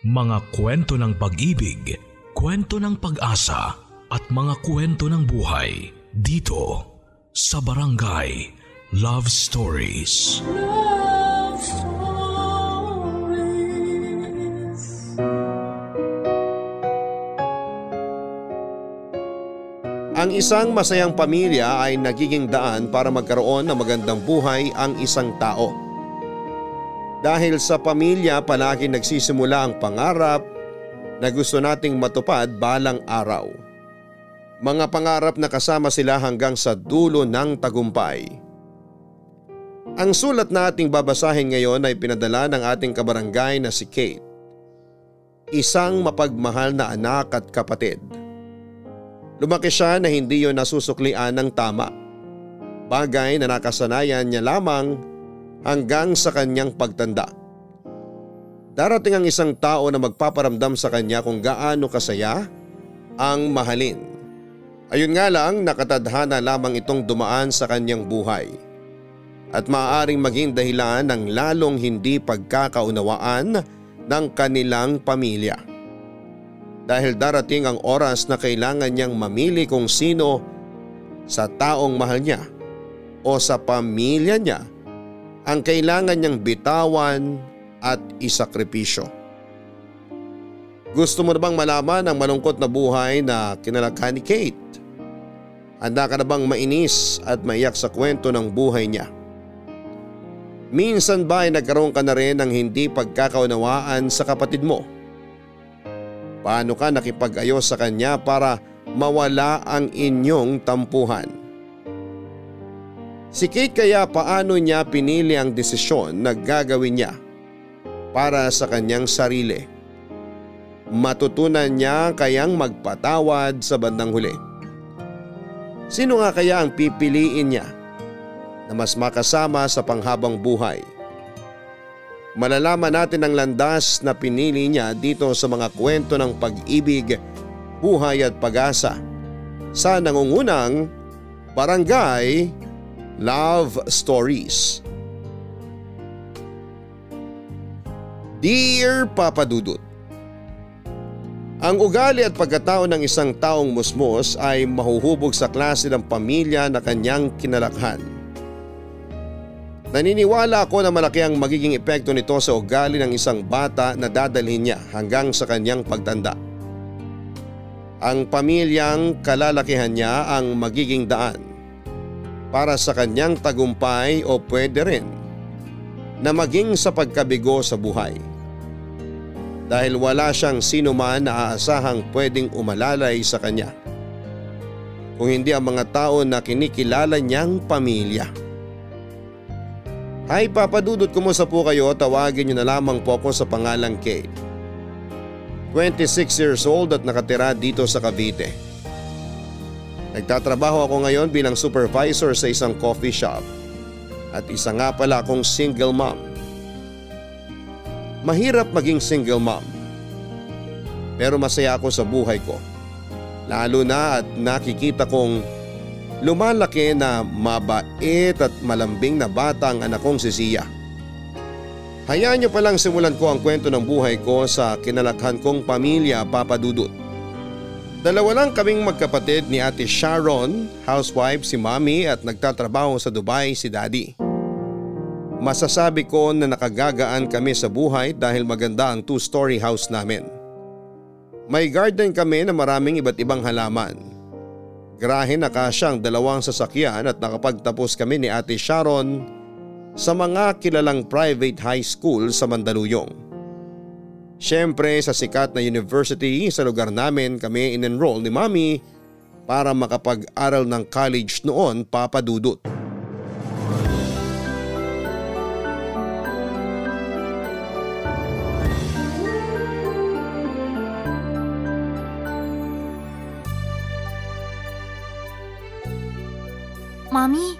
Mga kwento ng pag-ibig, kwento ng pag-asa at mga kwento ng buhay dito sa Barangay Love Stories. Love Stories. Ang isang masayang pamilya ay nagiging daan para magkaroon ng magandang buhay ang isang tao. Dahil sa pamilya palagi nagsisimula ang pangarap na gusto nating matupad balang araw. Mga pangarap na kasama sila hanggang sa dulo ng tagumpay. Ang sulat na ating babasahin ngayon ay pinadala ng ating kabarangay na si Kate. Isang mapagmahal na anak at kapatid. Lumaki siya na hindi yon nasusuklian ng tama. Bagay na nakasanayan niya lamang hanggang sa kanyang pagtanda. Darating ang isang tao na magpaparamdam sa kanya kung gaano kasaya ang mahalin. Ayun nga lang nakatadhana lamang itong dumaan sa kanyang buhay. At maaaring maging dahilan ng lalong hindi pagkakaunawaan ng kanilang pamilya dahil darating ang oras na kailangan niyang mamili kung sino sa taong mahal niya o sa pamilya niya ang kailangan niyang bitawan at isakripisyo. Gusto mo na bang malaman ang malungkot na buhay na kinalakhan ni Kate? Handa ka na bang mainis at maiyak sa kwento ng buhay niya? Minsan ba ay nagkaroon ka na rin ng hindi pagkakaunawaan sa kapatid mo? Paano ka nakipag-ayos sa kanya para mawala ang inyong tampuhan? Si Kate kaya paano niya pinili ang desisyon na gagawin niya para sa kanyang sarili? Matutunan niya kayang magpatawad sa bandang huli. Sino nga kaya ang pipiliin niya na mas makasama sa panghabang buhay? Malalaman natin ang landas na pinili niya dito sa mga kwento ng pag-ibig, buhay at pag-asa sa nangungunang Barangay Love Stories. Dear Papa Dudut, Ang ugali at pagkatao ng isang taong musmos ay mahuhubog sa klase ng pamilya na kanyang kinalakhan. Naniniwala ako na malaki ang magiging epekto nito sa ugali ng isang bata na dadalhin niya hanggang sa kanyang pagtanda. Ang pamilyang kalalakihan niya ang magiging daan para sa kanyang tagumpay o pwede rin na maging sa pagkabigo sa buhay. Dahil wala siyang sino man na aasahang pwedeng umalalay sa kanya. Kung hindi ang mga tao na kinikilala niyang pamilya. Hi Papa Dudut, kumusta po kayo? Tawagin niyo na lamang po ako sa pangalang Kate. 26 years old at nakatira dito sa Cavite. Nagtatrabaho ako ngayon bilang supervisor sa isang coffee shop. At isa nga pala akong single mom. Mahirap maging single mom. Pero masaya ako sa buhay ko. Lalo na at nakikita kong lumalaki na mabait at malambing na bata ang anak kong si Sia. Hayaan niyo palang simulan ko ang kwento ng buhay ko sa kinalakhan kong pamilya Papa Dudut. Dalawa lang kaming magkapatid ni Ate Sharon, housewife si Mami at nagtatrabaho sa Dubai si Daddy. Masasabi ko na nakagagaan kami sa buhay dahil maganda ang two-story house namin. May garden kami na maraming iba't ibang halaman. Grahe na kasyang dalawang sasakyan at nakapagtapos kami ni Ate Sharon sa mga kilalang private high school sa Mandaluyong. Siyempre sa sikat na university sa lugar namin kami in-enroll ni Mami para makapag-aral ng college noon papadudot. Mommy,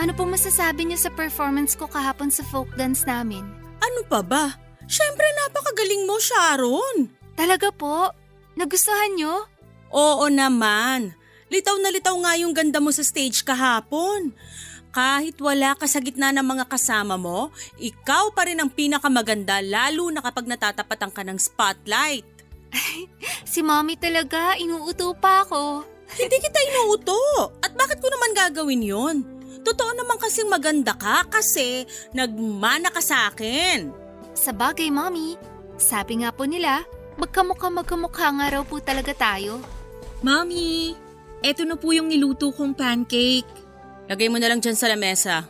ano po masasabi niyo sa performance ko kahapon sa folk dance namin? Ano pa ba? Siyempre napakagaling mo, Sharon. Talaga po? Nagustuhan niyo? Oo naman. Litaw na litaw nga yung ganda mo sa stage kahapon. Kahit wala ka sa gitna ng mga kasama mo, ikaw pa rin ang pinakamaganda lalo na kapag natatapatan ka ng spotlight. Si mommy talaga, inuuto pa ako. Hindi kita inuuto. At bakit ko naman gagawin yon? Totoo naman kasing maganda ka kasi nagmana ka sa akin. Sa bagay, mommy. Sabi nga po nila, magkamukha magkamukha nga raw po talaga tayo. Mommy, eto na po yung niluto kong pancake. Lagay mo na lang dyan sa lamesa.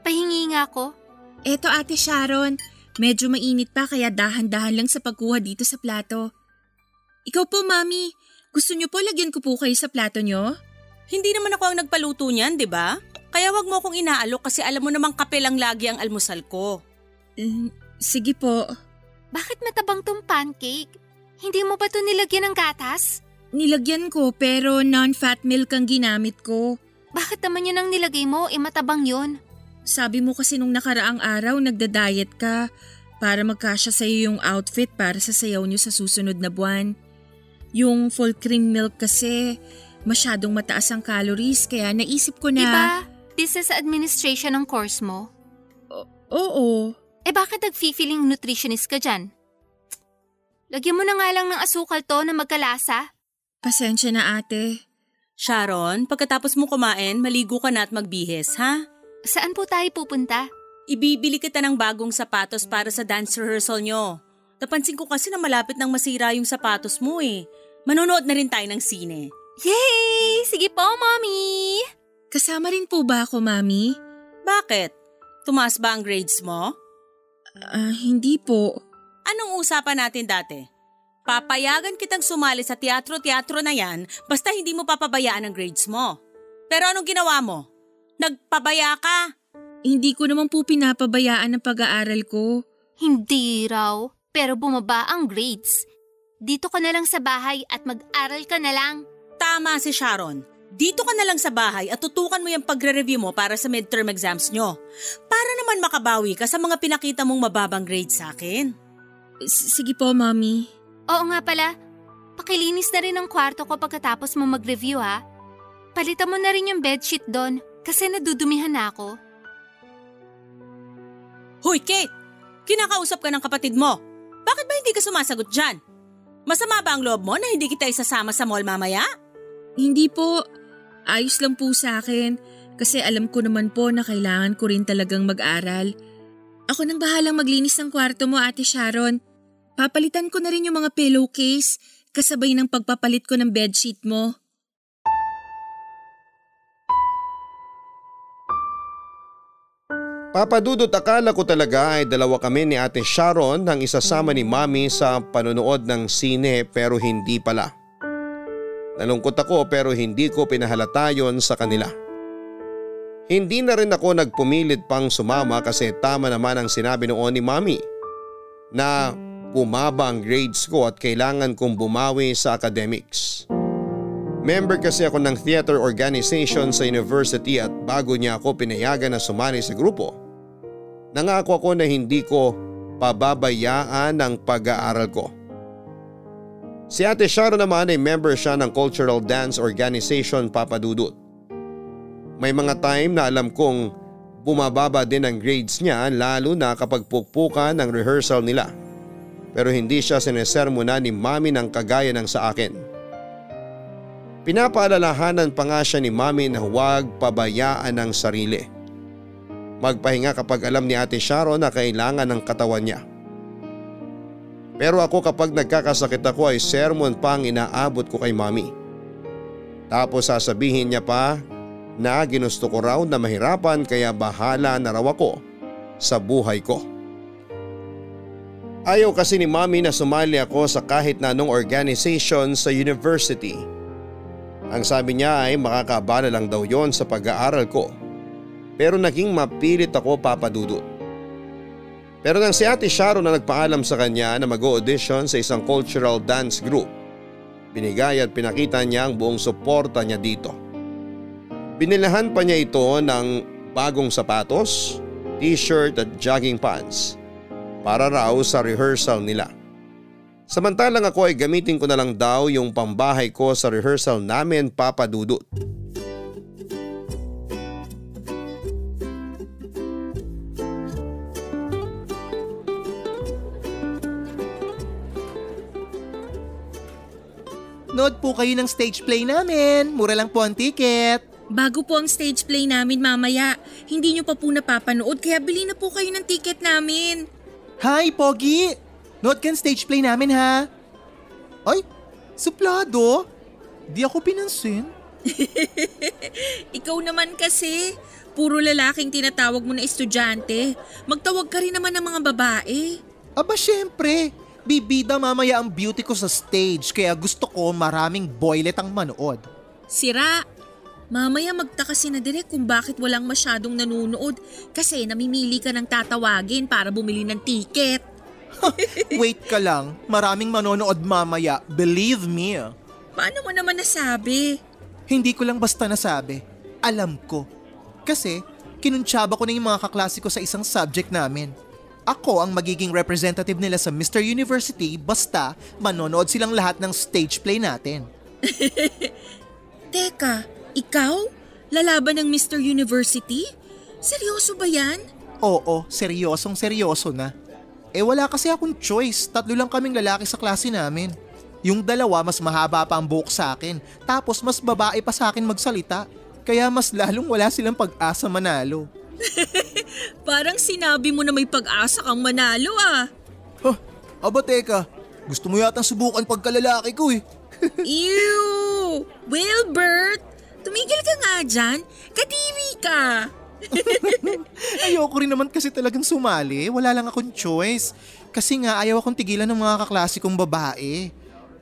Pahingi nga ako. Eto ate Sharon, medyo mainit pa kaya dahan-dahan lang sa pagkuha dito sa plato. Ikaw po, Mami, gusto niyo po lagyan ko po kayo sa plato niyo? Hindi naman ako ang nagpaluto niyan, di ba? Kaya wag mo akong inaalok kasi alam mo namang kape lang lagi ang almusal ko. Mm, sige po. Bakit matabang tong pancake? Hindi mo ba to nilagyan ng gatas? Nilagyan ko pero non-fat milk ang ginamit ko. Bakit naman yun ang nilagay mo? E matabang yun. Sabi mo kasi nung nakaraang araw nagda-diet ka para magkasya sa iyo yung outfit para sa sayaw niyo sa susunod na buwan. Yung full cream milk kasi masyadong mataas ang calories kaya naisip ko na... Diba? Business administration ang course mo. Oo. Eh bakit nag-feeling nutritionist ka dyan? Lagyan mo na nga lang ng asukal to na magkalasa. Pasensya na ate. Sharon, pagkatapos mo kumain, maligo ka na at magbihis, ha? Saan po tayo pupunta? Ibibili kita ng bagong sapatos para sa dance rehearsal nyo. Napansin ko kasi na malapit nang masira yung sapatos mo eh. Manonood na rin tayo ng sine. Yay! Sige po, mommy! Kasama rin po ba ako, Mami? Bakit? Tumaas ba ang grades mo? Ah, hindi po. Anong usapan natin dati? Papayagan kitang sumali sa teatro-teatro na yan basta hindi mo papabayaan ang grades mo. Pero anong ginawa mo? Nagpabaya ka? Hindi ko naman po pinapabayaan ang pag-aaral ko. Hindi raw, pero bumaba ang grades. Dito ka na lang sa bahay at mag-aral ka na lang. Tama si Sharon. Dito ka na lang sa bahay at tutukan mo yung pagre-review mo para sa midterm exams nyo. Para naman makabawi ka sa mga pinakita mong mababang grades sa akin. S- sige po, Mami. Oo nga pala, pakilinis na rin ang kwarto ko pagkatapos mo mag-review ha. Palitan mo na rin yung bedsheet doon kasi nadudumihan na ako. Hoy Kate! Kinakausap ka ng kapatid mo. Bakit ba hindi ka sumasagot dyan? Masama ba ang loob mo na hindi kita isasama sa mall mamaya? Hindi po. Ayos lang po sa akin kasi alam ko naman po na kailangan ko rin talagang mag-aral. Ako nang bahalang maglinis ng kwarto mo, Ate Sharon. Papalitan ko na rin yung mga pillowcase kasabay ng pagpapalit ko ng bedsheet mo. Papadudot akala ko talaga ay dalawa kami ni Ate Sharon nang isasama ni Mami sa panonood ng sine pero hindi pala. Nalungkot ako pero hindi ko pinahalata yon sa kanila. Hindi na rin ako nagpumilit pang sumama kasi tama naman ang sinabi noon ni Mami na bumaba ang grades ko at kailangan kong bumawi sa academics. Member kasi ako ng theater organization sa university at bago niya ako pinayagan na sumali sa grupo, nangako ako na hindi ko pababayaan ang pag-aaral ko. Si Ate Sharon naman ay member siya ng Cultural Dance Organization Papadudut. May mga time na alam kong bumababa din ang grades niya lalo na kapag pukpukan ang rehearsal nila. Pero hindi siya sinesermona ni mami ng kagaya ng sa akin. Pinapaalalahanan pa nga siya ni mami na huwag pabayaan ang sarili. Magpahinga kapag alam ni ate Sharon na kailangan ng katawan niya. Pero ako kapag nagkakasakit ako ay sermon pa ang inaabot ko kay mami. Tapos sasabihin niya pa na ginusto ko raw na mahirapan kaya bahala na raw ako sa buhay ko. Ayaw kasi ni mami na sumali ako sa kahit na anong organization sa university. Ang sabi niya ay makakabala lang daw yon sa pag-aaral ko. Pero naging mapilit ako papadudot. Pero nang si Ate Sharon na nagpaalam sa kanya na mag-audition sa isang cultural dance group, binigay at pinakita niya ang buong suporta niya dito. Binilahan pa niya ito ng bagong sapatos, t-shirt at jogging pants para raw sa rehearsal nila. Samantalang ako ay gamitin ko na lang daw yung pambahay ko sa rehearsal namin papadudot. Nood po kayo ng stage play namin. Mura lang po ang ticket. Bago po ang stage play namin mamaya, hindi nyo pa po napapanood kaya bili na po kayo ng ticket namin. Hi, Pogi! Nood ka stage play namin ha. Ay, suplado? Di ako pinansin. Ikaw naman kasi, puro lalaking tinatawag mo na estudyante. Magtawag ka rin naman ng mga babae. Aba syempre, bibida mamaya ang beauty ko sa stage kaya gusto ko maraming boylet ang manood. Sira. Mamaya magtaka si na direk kung bakit walang masyadong nanunood kasi namimili ka ng tatawagin para bumili ng ticket. Wait ka lang, maraming manonood mamaya, believe me. Paano mo naman nasabi? Hindi ko lang basta nasabi, alam ko. Kasi kinuntsaba ko na yung mga kaklase ko sa isang subject namin. Ako ang magiging representative nila sa Mr. University basta manonood silang lahat ng stage play natin. Teka, ikaw? Lalaban ng Mr. University? Seryoso ba yan? Oo, seryosong seryoso na. Eh wala kasi akong choice, tatlo lang kaming lalaki sa klase namin. Yung dalawa mas mahaba pa ang buhok sa akin, tapos mas babae pa sa akin magsalita. Kaya mas lalong wala silang pag-asa manalo. Parang sinabi mo na may pag-asa kang manalo ah. Huh, aba teka, gusto mo yatang subukan pagkalalaki ko eh. Ew! Wilbert! Tumigil ka nga dyan. Kadiri ka. Ayoko rin naman kasi talagang sumali, wala lang akong choice. Kasi nga ayaw akong tigilan ng mga kaklase kong babae.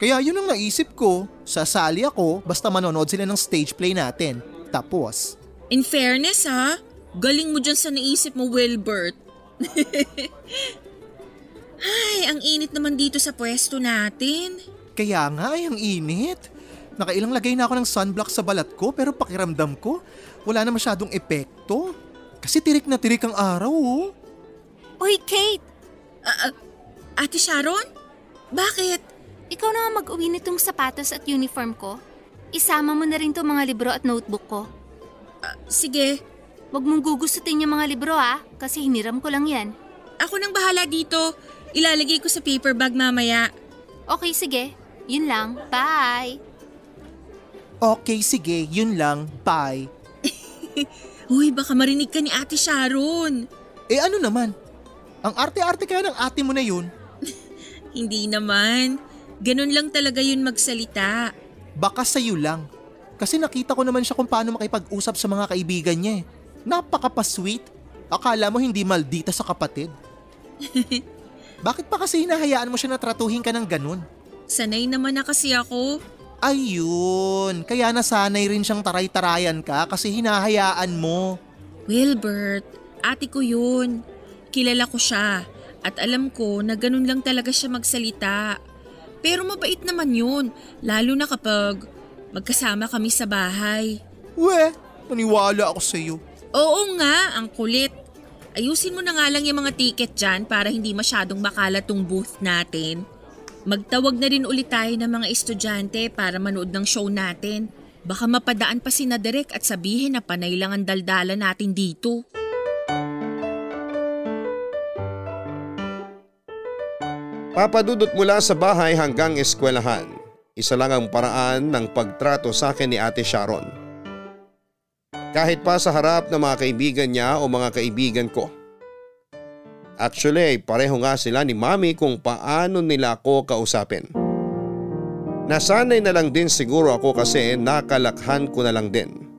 Kaya yun ang naisip ko, sasali ako basta manonood sila ng stage play natin. Tapos, In fairness ha, galing mo dyan sa naisip mo Wilbert. Ay, ang init naman dito sa pwesto natin. kaya nga ay ang init. Nakailang lagay na ako ng sunblock sa balat ko pero pakiramdam ko wala na masyadong epekto. Kasi tirik na tirik ang araw oh. Uy, Kate! Ate Sharon? Bakit? Ikaw na mag-uwi nitong sapatos at uniform ko. Isama mo na rin to mga libro at notebook ko. Sige, Huwag mong gugustutin yung mga libro ah, kasi hiniram ko lang yan. ako nang bahala dito. Ilalagay ko sa paper bag mamaya. Okay, sige. Yun lang. Bye! Okay, sige, yun lang. Bye. Uy, baka marinig ka ni Ate Sharon. Eh ano naman? Ang arte-arte kaya ng ate mo na yun. Hindi naman. Ganun lang talaga yun magsalita. Baka sa'yo lang. Kasi nakita ko naman siya kung paano makipag-usap sa mga kaibigan niya eh. Napakapa-sweet. Akala mo hindi maldita sa kapatid. Bakit pa kasi hinahayaan mo siya na tratuhin ka ng ganun? Sanay naman na kasi ako. Ayun, kaya nasanay rin siyang taray-tarayan ka kasi hinahayaan mo. Wilbert, ate ko yun. Kilala ko siya. At alam ko na ganun lang talaga siya magsalita. Pero mabait naman yun, lalo na kapag magkasama kami sa bahay. We, maniwala ako sa'yo. Oo nga, ang kulit. Ayusin mo na nga lang yung mga ticket dyan para hindi masyadong makalat tong booth natin. Magtawag na rin ulit tayo ng mga estudyante para manood ng show natin. Baka mapadaan pa si Naderek at sabihin na panay lang ang daldala natin dito. Papadudot mula sa bahay hanggang eskwelahan. Isa lang ang paraan ng pagtrato sa akin ni Ate Sharon. Kahit pa sa harap ng mga kaibigan niya o mga kaibigan ko. Actually, pareho nga sila ni Mami kung paano nila ako kausapin. Nasanay na lang din siguro ako kasi nakalakhan ko na lang din.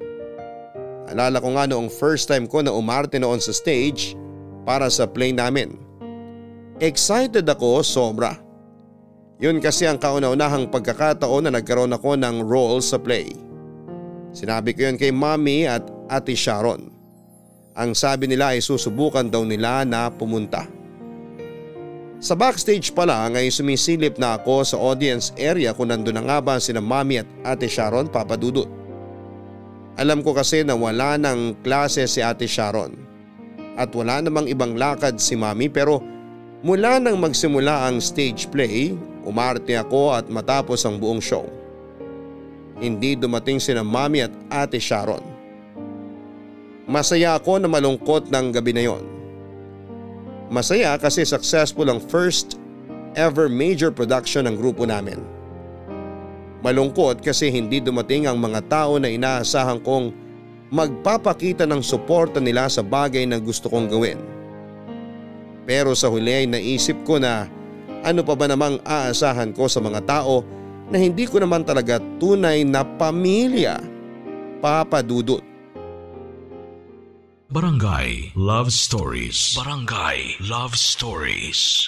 Alala ko nga noong first time ko na umarte noon sa stage para sa play namin. Excited ako sobra. Yun kasi ang kauna-unahang pagkakataon na nagkaroon ako ng role sa play. Sinabi ko yun kay Mommy at Ate Sharon. Ang sabi nila ay susubukan daw nila na pumunta. Sa backstage pa lang ay sumisilip na ako sa audience area kung nandun na nga ba sina Mommy at Ate Sharon papadudot. Alam ko kasi na wala ng klase si Ate Sharon at wala namang ibang lakad si Mommy pero mula nang magsimula ang stage play, umarte ako at matapos ang buong show. Hindi dumating sina Mommy at Ate Sharon. Masaya ako na malungkot ng gabi na yon. Masaya kasi successful ang first ever major production ng grupo namin. Malungkot kasi hindi dumating ang mga tao na inaasahan kong magpapakita ng suporta nila sa bagay na gusto kong gawin. Pero sa huli ay naisip ko na ano pa ba namang aasahan ko sa mga tao na hindi ko naman talaga tunay na pamilya. Papa Dudut. Barangay Love Stories. Barangay Love Stories.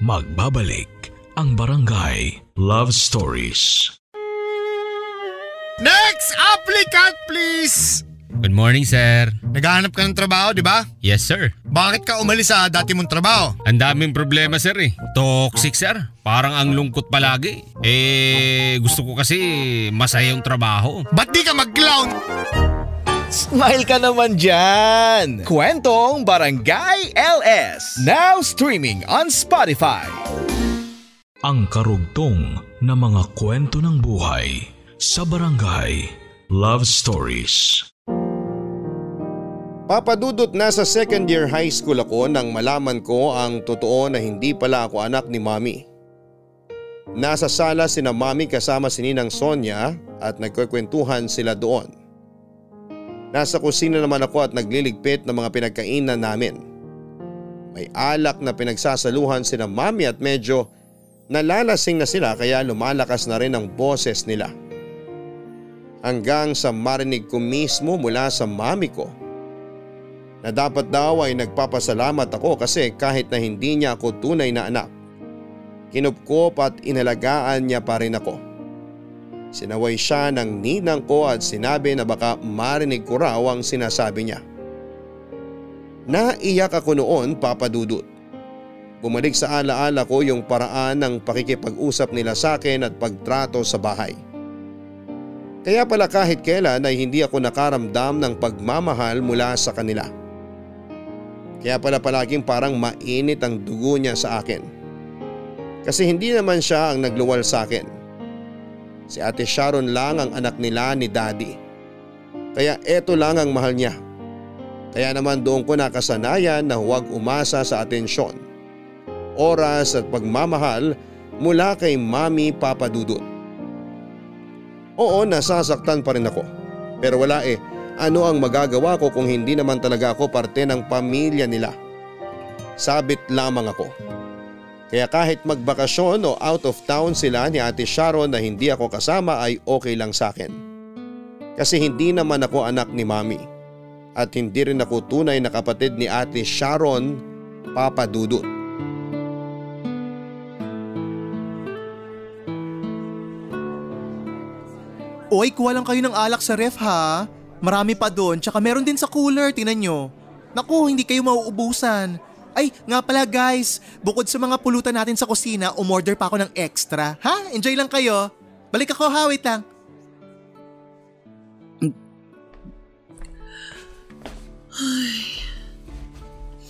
Magbabalik ang Barangay Love Stories. Next applicant please! Good morning, sir. Naghahanap ka ng trabaho, di ba? Yes, sir. Bakit ka umalis sa dati mong trabaho? Ang daming problema, sir eh. Toxic, sir. Parang ang lungkot palagi. Eh, gusto ko kasi masaya yung trabaho. Ba't di ka mag-clown? Smile ka naman dyan! Kwentong Barangay LS. Now streaming on Spotify. Ang karugtong na mga kwento ng buhay sa Barangay Love Stories. Papadudot na sa second year high school ako nang malaman ko ang totoo na hindi pala ako anak ni Mami. Nasa sala sina Mami kasama si Ninang Sonia at nagkukwentuhan sila doon. Nasa kusina naman ako at nagliligpit ng mga pinagkainan namin. May alak na pinagsasaluhan sina Mami at medyo nalalasing na sila kaya lumalakas na rin ang boses nila. Hanggang sa marinig ko mismo mula sa mami ko na dapat daw ay nagpapasalamat ako kasi kahit na hindi niya ako tunay na anak, kinupkop at inalagaan niya pa rin ako. Sinaway siya ng ninang ko at sinabi na baka marinig ko raw ang sinasabi niya. Naiyak ako noon papadudot. Bumalik sa alaala ko yung paraan ng pakikipag-usap nila sa akin at pagtrato sa bahay. Kaya pala kahit kailan ay hindi ako nakaramdam ng pagmamahal mula sa kanila. Kaya pala palaging parang mainit ang dugo niya sa akin. Kasi hindi naman siya ang nagluwal sa akin. Si ate Sharon lang ang anak nila ni daddy. Kaya eto lang ang mahal niya. Kaya naman doon ko nakasanayan na huwag umasa sa atensyon, oras at pagmamahal mula kay Mami Papa Dudut. Oo nasasaktan pa rin ako. Pero wala eh, ano ang magagawa ko kung hindi naman talaga ako parte ng pamilya nila. Sabit lamang ako. Kaya kahit magbakasyon o out of town sila ni Ate Sharon na hindi ako kasama ay okay lang sa akin. Kasi hindi naman ako anak ni Mami. At hindi rin ako tunay na kapatid ni Ate Sharon, Papa Dudut. Oy, kuha lang kayo ng alak sa ref ha. Marami pa doon, tsaka meron din sa cooler, tingnan nyo. Naku, hindi kayo mauubusan. Ay, nga pala guys, bukod sa mga pulutan natin sa kusina, umorder pa ako ng extra. Ha? Enjoy lang kayo. Balik ako ha, wait lang.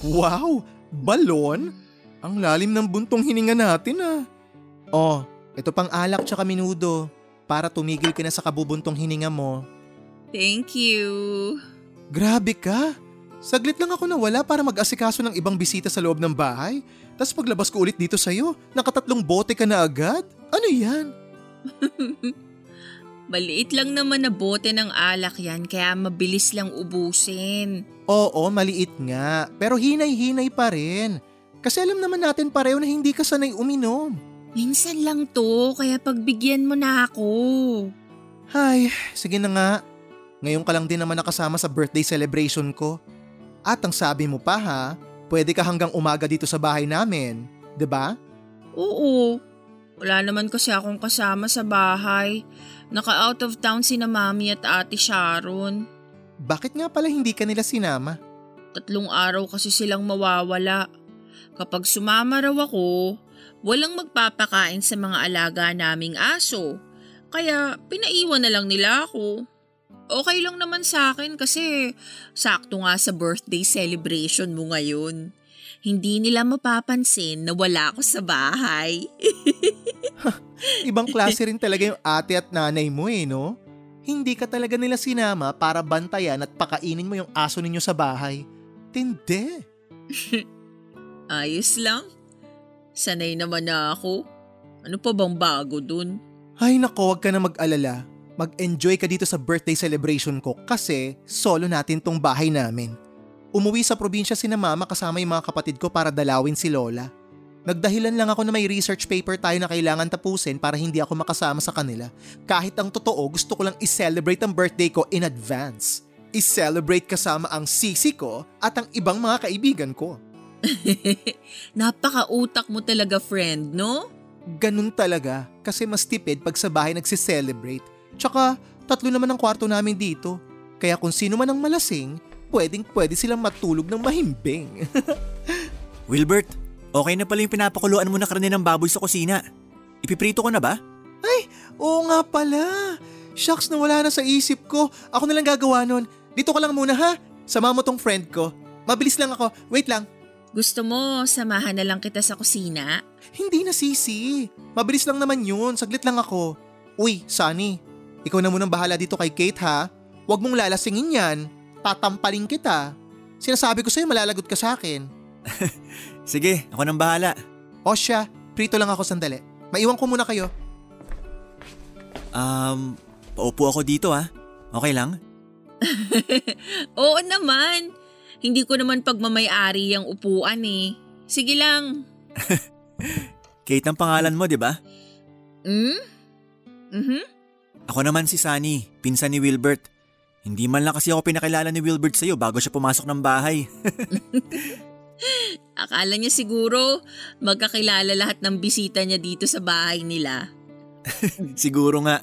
Wow, balon? Ang lalim ng buntong hininga natin ah. Oh, ito pang alak tsaka minudo para tumigil ka na sa kabubuntong hininga mo. Thank you. Grabe ka. Saglit lang ako nawala para mag-asikaso ng ibang bisita sa loob ng bahay. Tapos paglabas ko ulit dito sa'yo, nakatatlong bote ka na agad? Ano yan? Maliit lang naman na bote ng alak yan kaya mabilis lang ubusin. Oo, maliit nga. Pero hinay-hinay pa rin. Kasi alam naman natin pareho na hindi ka sanay uminom. Minsan lang to, kaya pagbigyan mo na ako. Ay, sige na nga. Ngayon ka lang din naman nakasama sa birthday celebration ko. At ang sabi mo pa ha, pwede ka hanggang umaga dito sa bahay namin. 'di ba? Oo. Wala naman kasi akong kasama sa bahay. Naka-out of town si na mami at ate Sharon. Bakit nga pala hindi ka nila sinama? Tatlong araw kasi silang mawawala. Kapag sumama raw ako, walang magpapakain sa mga alaga naming aso. Kaya pinaiwan na lang nila ako. Okay lang naman sa akin kasi sakto nga sa birthday celebration mo ngayon. Hindi nila mapapansin na wala ako sa bahay. Ibang klase rin talaga yung ate at nanay mo eh, no? Hindi ka talaga nila sinama para bantayan at pakainin mo yung aso ninyo sa bahay. Tindi. Ayos lang. Sanay naman na ako. Ano pa bang bago dun? Ay nako, wag ka na mag-alala. Mag-enjoy ka dito sa birthday celebration ko kasi solo natin tong bahay namin. Umuwi sa probinsya si na mama kasama yung mga kapatid ko para dalawin si Lola. Nagdahilan lang ako na may research paper tayo na kailangan tapusin para hindi ako makasama sa kanila. Kahit ang totoo, gusto ko lang i-celebrate ang birthday ko in advance. I-celebrate kasama ang sisi ko at ang ibang mga kaibigan ko. Napaka-utak mo talaga, friend, no? Ganun talaga kasi mas tipid pag sa bahay nagsi-celebrate. Tsaka tatlo naman ang kwarto namin dito. Kaya kung sino man ang malasing, pwedeng pwede silang matulog ng mahimbing. Wilbert, okay na pala yung pinapakuluan mo na karne ng baboy sa kusina. Ipiprito ko na ba? Ay, oo nga pala. Shucks na wala na sa isip ko. Ako na lang gagawa nun. Dito ka lang muna ha. Sama mo tong friend ko. Mabilis lang ako. Wait lang. Gusto mo, samahan na lang kita sa kusina? Hindi na sisi. Mabilis lang naman yun. Saglit lang ako. Uy, Sunny. Ikaw na munang bahala dito kay Kate ha. Huwag mong lalasingin yan. Tatampaling kita. Sinasabi ko sa'yo malalagot ka sa akin. Sige, ako nang bahala. O siya, prito lang ako sandali. Maiwan ko muna kayo. Um, paupo ako dito ha. Okay lang? Oo naman. Hindi ko naman pagmamayari ang upuan eh. Sige lang. Kate ang pangalan mo, di ba? Hmm? Mhm. Ako naman si Sunny, pinsan ni Wilbert. Hindi man lang kasi ako pinakilala ni Wilbert sa'yo bago siya pumasok ng bahay. Akala niya siguro magkakilala lahat ng bisita niya dito sa bahay nila. Siguro nga.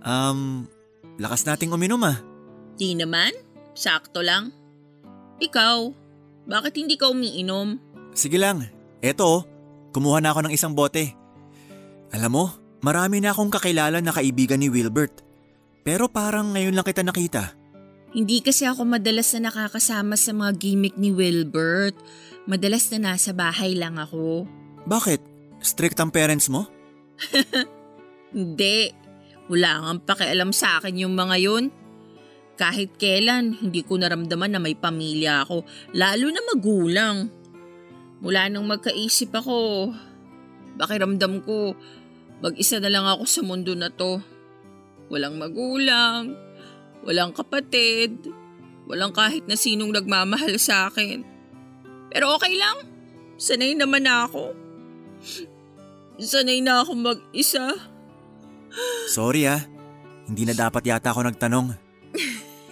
Um, lakas nating uminom ah. Di naman. Sakto lang. Ikaw, bakit hindi ka umiinom? Sige lang, eto oh, kumuha na ako ng isang bote. Alam mo, marami na akong kakilala na kaibigan ni Wilbert. Pero parang ngayon lang kita nakita. Hindi kasi ako madalas na nakakasama sa mga gimmick ni Wilbert. Madalas na nasa bahay lang ako. Bakit? Strict ang parents mo? Hindi. Wala nga pakialam sa akin yung mga yun. Kahit kailan, hindi ko naramdaman na may pamilya ako, lalo na magulang. Mula nang magkaisip ako, pakiramdam ko, mag-isa na lang ako sa mundo na to. Walang magulang, walang kapatid, walang kahit na sinong nagmamahal sa akin. Pero okay lang, sanay naman na ako. Sanay na ako mag-isa. Sorry ah, hindi na dapat yata ako nagtanong.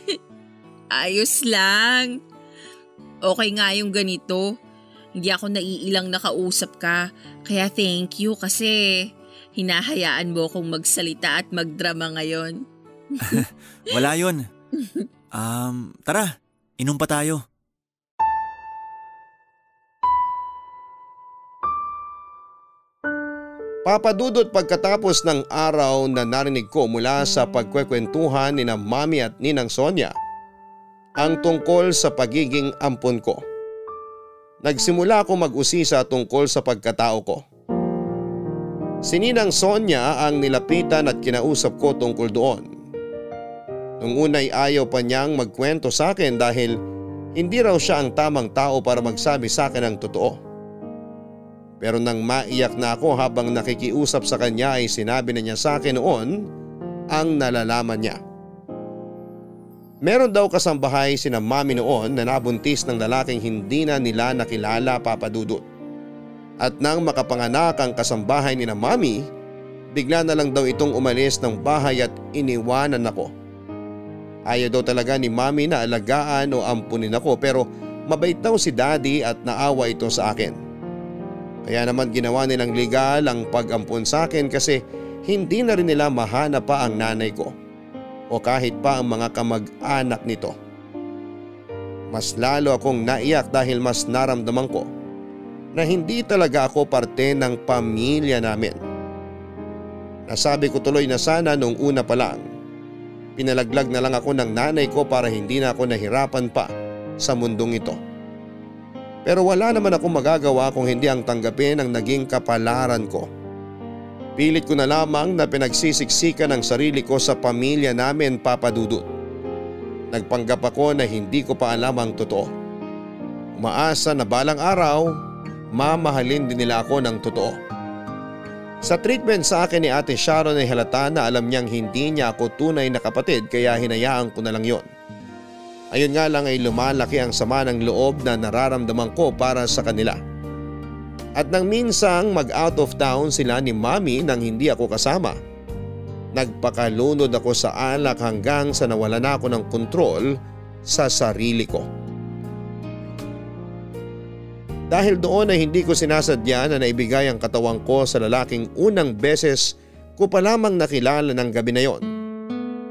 Ayos lang. Okay nga yung ganito. Hindi ako naiilang nakausap ka. Kaya thank you kasi hinahayaan mo akong magsalita at magdrama ngayon. Wala yun. Um, tara, inom pa tayo. Papadudot pagkatapos ng araw na narinig ko mula sa pagkwekwentuhan ni na Mami at Ninang Sonia ang tungkol sa pagiging ampon ko. Nagsimula ako mag-usisa tungkol sa pagkatao ko. Si Ninang Sonia ang nilapitan at kinausap ko tungkol doon. Nung unay ayaw pa niyang magkwento sa akin dahil hindi raw siya ang tamang tao para magsabi sa akin ang totoo. Pero nang maiyak na ako habang nakikiusap sa kanya ay sinabi na niya sa akin noon ang nalalaman niya. Meron daw kasambahay sina mami noon na nabuntis ng lalaking hindi na nila nakilala papadudot. At nang makapanganak ang kasambahay ni na mami, bigla na lang daw itong umalis ng bahay at iniwanan ako. Ayaw daw talaga ni mami na alagaan o ampunin ako pero mabait daw si daddy at naawa ito sa akin. Kaya naman ginawa nilang legal ang pag-ampon sa akin kasi hindi na rin nila mahanap pa ang nanay ko o kahit pa ang mga kamag-anak nito. Mas lalo akong naiyak dahil mas naramdaman ko na hindi talaga ako parte ng pamilya namin. Nasabi ko tuloy na sana nung una pa lang. Pinalaglag na lang ako ng nanay ko para hindi na ako nahirapan pa sa mundong ito. Pero wala naman akong magagawa kung hindi ang tanggapin ang naging kapalaran ko. Pilit ko na lamang na pinagsisiksikan ang sarili ko sa pamilya namin papadudot. Nagpanggap ako na hindi ko pa alam ang totoo. Umaasa na balang araw, mamahalin din nila ako ng totoo. Sa treatment sa akin ni Ate Sharon ay halata na alam niyang hindi niya ako tunay na kapatid kaya hinayaan ko na lang yon. Ayun nga lang ay lumalaki ang sama ng loob na nararamdaman ko para sa kanila. At nang minsang mag out of town sila ni mami nang hindi ako kasama. Nagpakalunod ako sa alak hanggang sa nawala na ako ng kontrol sa sarili ko. Dahil doon ay hindi ko sinasadya na naibigay ang katawan ko sa lalaking unang beses ko pa lamang nakilala ng gabi na yon.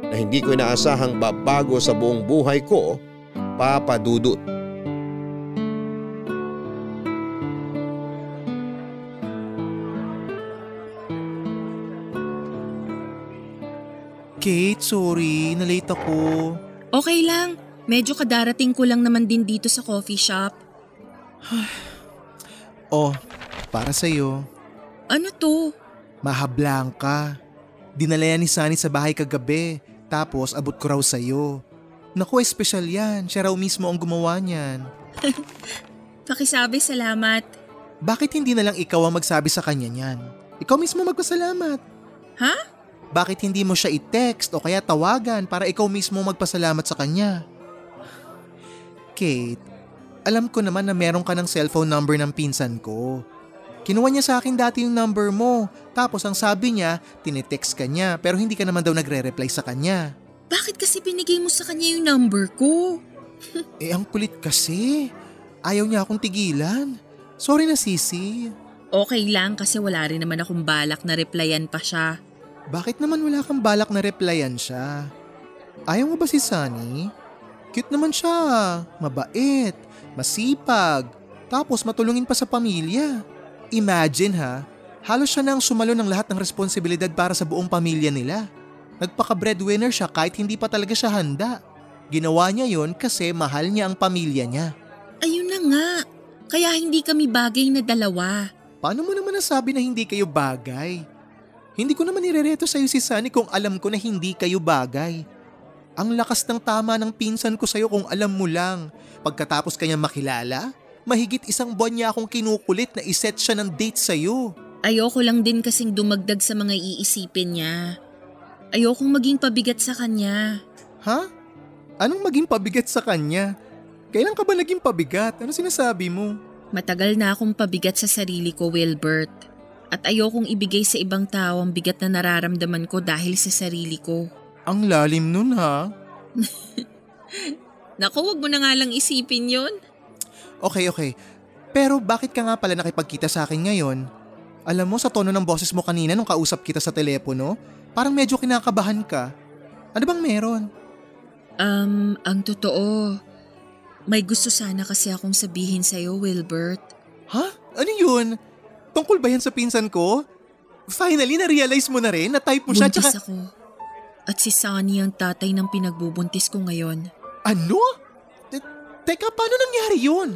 Na hindi ko inaasahang babago sa buong buhay ko, Papa Dudut. Kate, sorry. Nalate ako. Okay lang. Medyo kadarating ko lang naman din dito sa coffee shop. Oh, para sa'yo. Ano to? Mahablang ka. Dinala yan ni Sunny sa bahay kagabi. Tapos abot ko raw sa'yo. Naku, espesyal yan. Siya raw mismo ang gumawa niyan. Pakisabi salamat. Bakit hindi na lang ikaw ang magsabi sa kanya niyan? Ikaw mismo magpasalamat. Ha? Bakit hindi mo siya i-text o kaya tawagan para ikaw mismo magpasalamat sa kanya? Kate, alam ko naman na meron ka ng cellphone number ng pinsan ko. Kinuha niya sa akin dati yung number mo. Tapos ang sabi niya, tinetext ka niya pero hindi ka naman daw nagre-reply sa kanya. Bakit kasi binigay mo sa kanya yung number ko? eh ang kulit kasi. Ayaw niya akong tigilan. Sorry na sisi. Okay lang kasi wala rin naman akong balak na replyan pa siya. Bakit naman wala kang balak na replyan siya? Ayaw mo ba si Sunny? Cute naman siya. Mabait. Masipag. Tapos matulungin pa sa pamilya. Imagine ha, halos siya nang sumalo ng lahat ng responsibilidad para sa buong pamilya nila. Nagpaka-breadwinner siya kahit hindi pa talaga siya handa. Ginawa niya yon kasi mahal niya ang pamilya niya. Ayun na nga. Kaya hindi kami bagay na dalawa. Paano mo naman nasabi na hindi kayo bagay? Hindi ko naman irereto sa'yo si Sunny kung alam ko na hindi kayo bagay. Ang lakas ng tama ng pinsan ko sa'yo kung alam mo lang. Pagkatapos kanya makilala, mahigit isang buwan niya akong kinukulit na iset siya ng date sa'yo. Ayoko lang din kasing dumagdag sa mga iisipin niya. Ayokong maging pabigat sa kanya. Ha? Anong maging pabigat sa kanya? Kailan ka ba naging pabigat? Ano sinasabi mo? Matagal na akong pabigat sa sarili ko, Wilbert. At ayokong ibigay sa ibang tao ang bigat na nararamdaman ko dahil sa sarili ko. Ang lalim nun ha? Naku, wag mo na nga lang isipin yon. Okay, okay. Pero bakit ka nga pala nakipagkita sa akin ngayon? Alam mo sa tono ng boses mo kanina nung kausap kita sa telepono, parang medyo kinakabahan ka. Ano bang meron? Um, ang totoo, may gusto sana kasi akong sabihin sa'yo, Wilbert. Ha? Ano yun? Tungkol ba yan sa pinsan ko? Finally, na-realize mo na rin na type mo siya Buntis tsaka... ako. At si Sunny ang tatay ng pinagbubuntis ko ngayon. Ano? Te- teka, paano nangyari yun?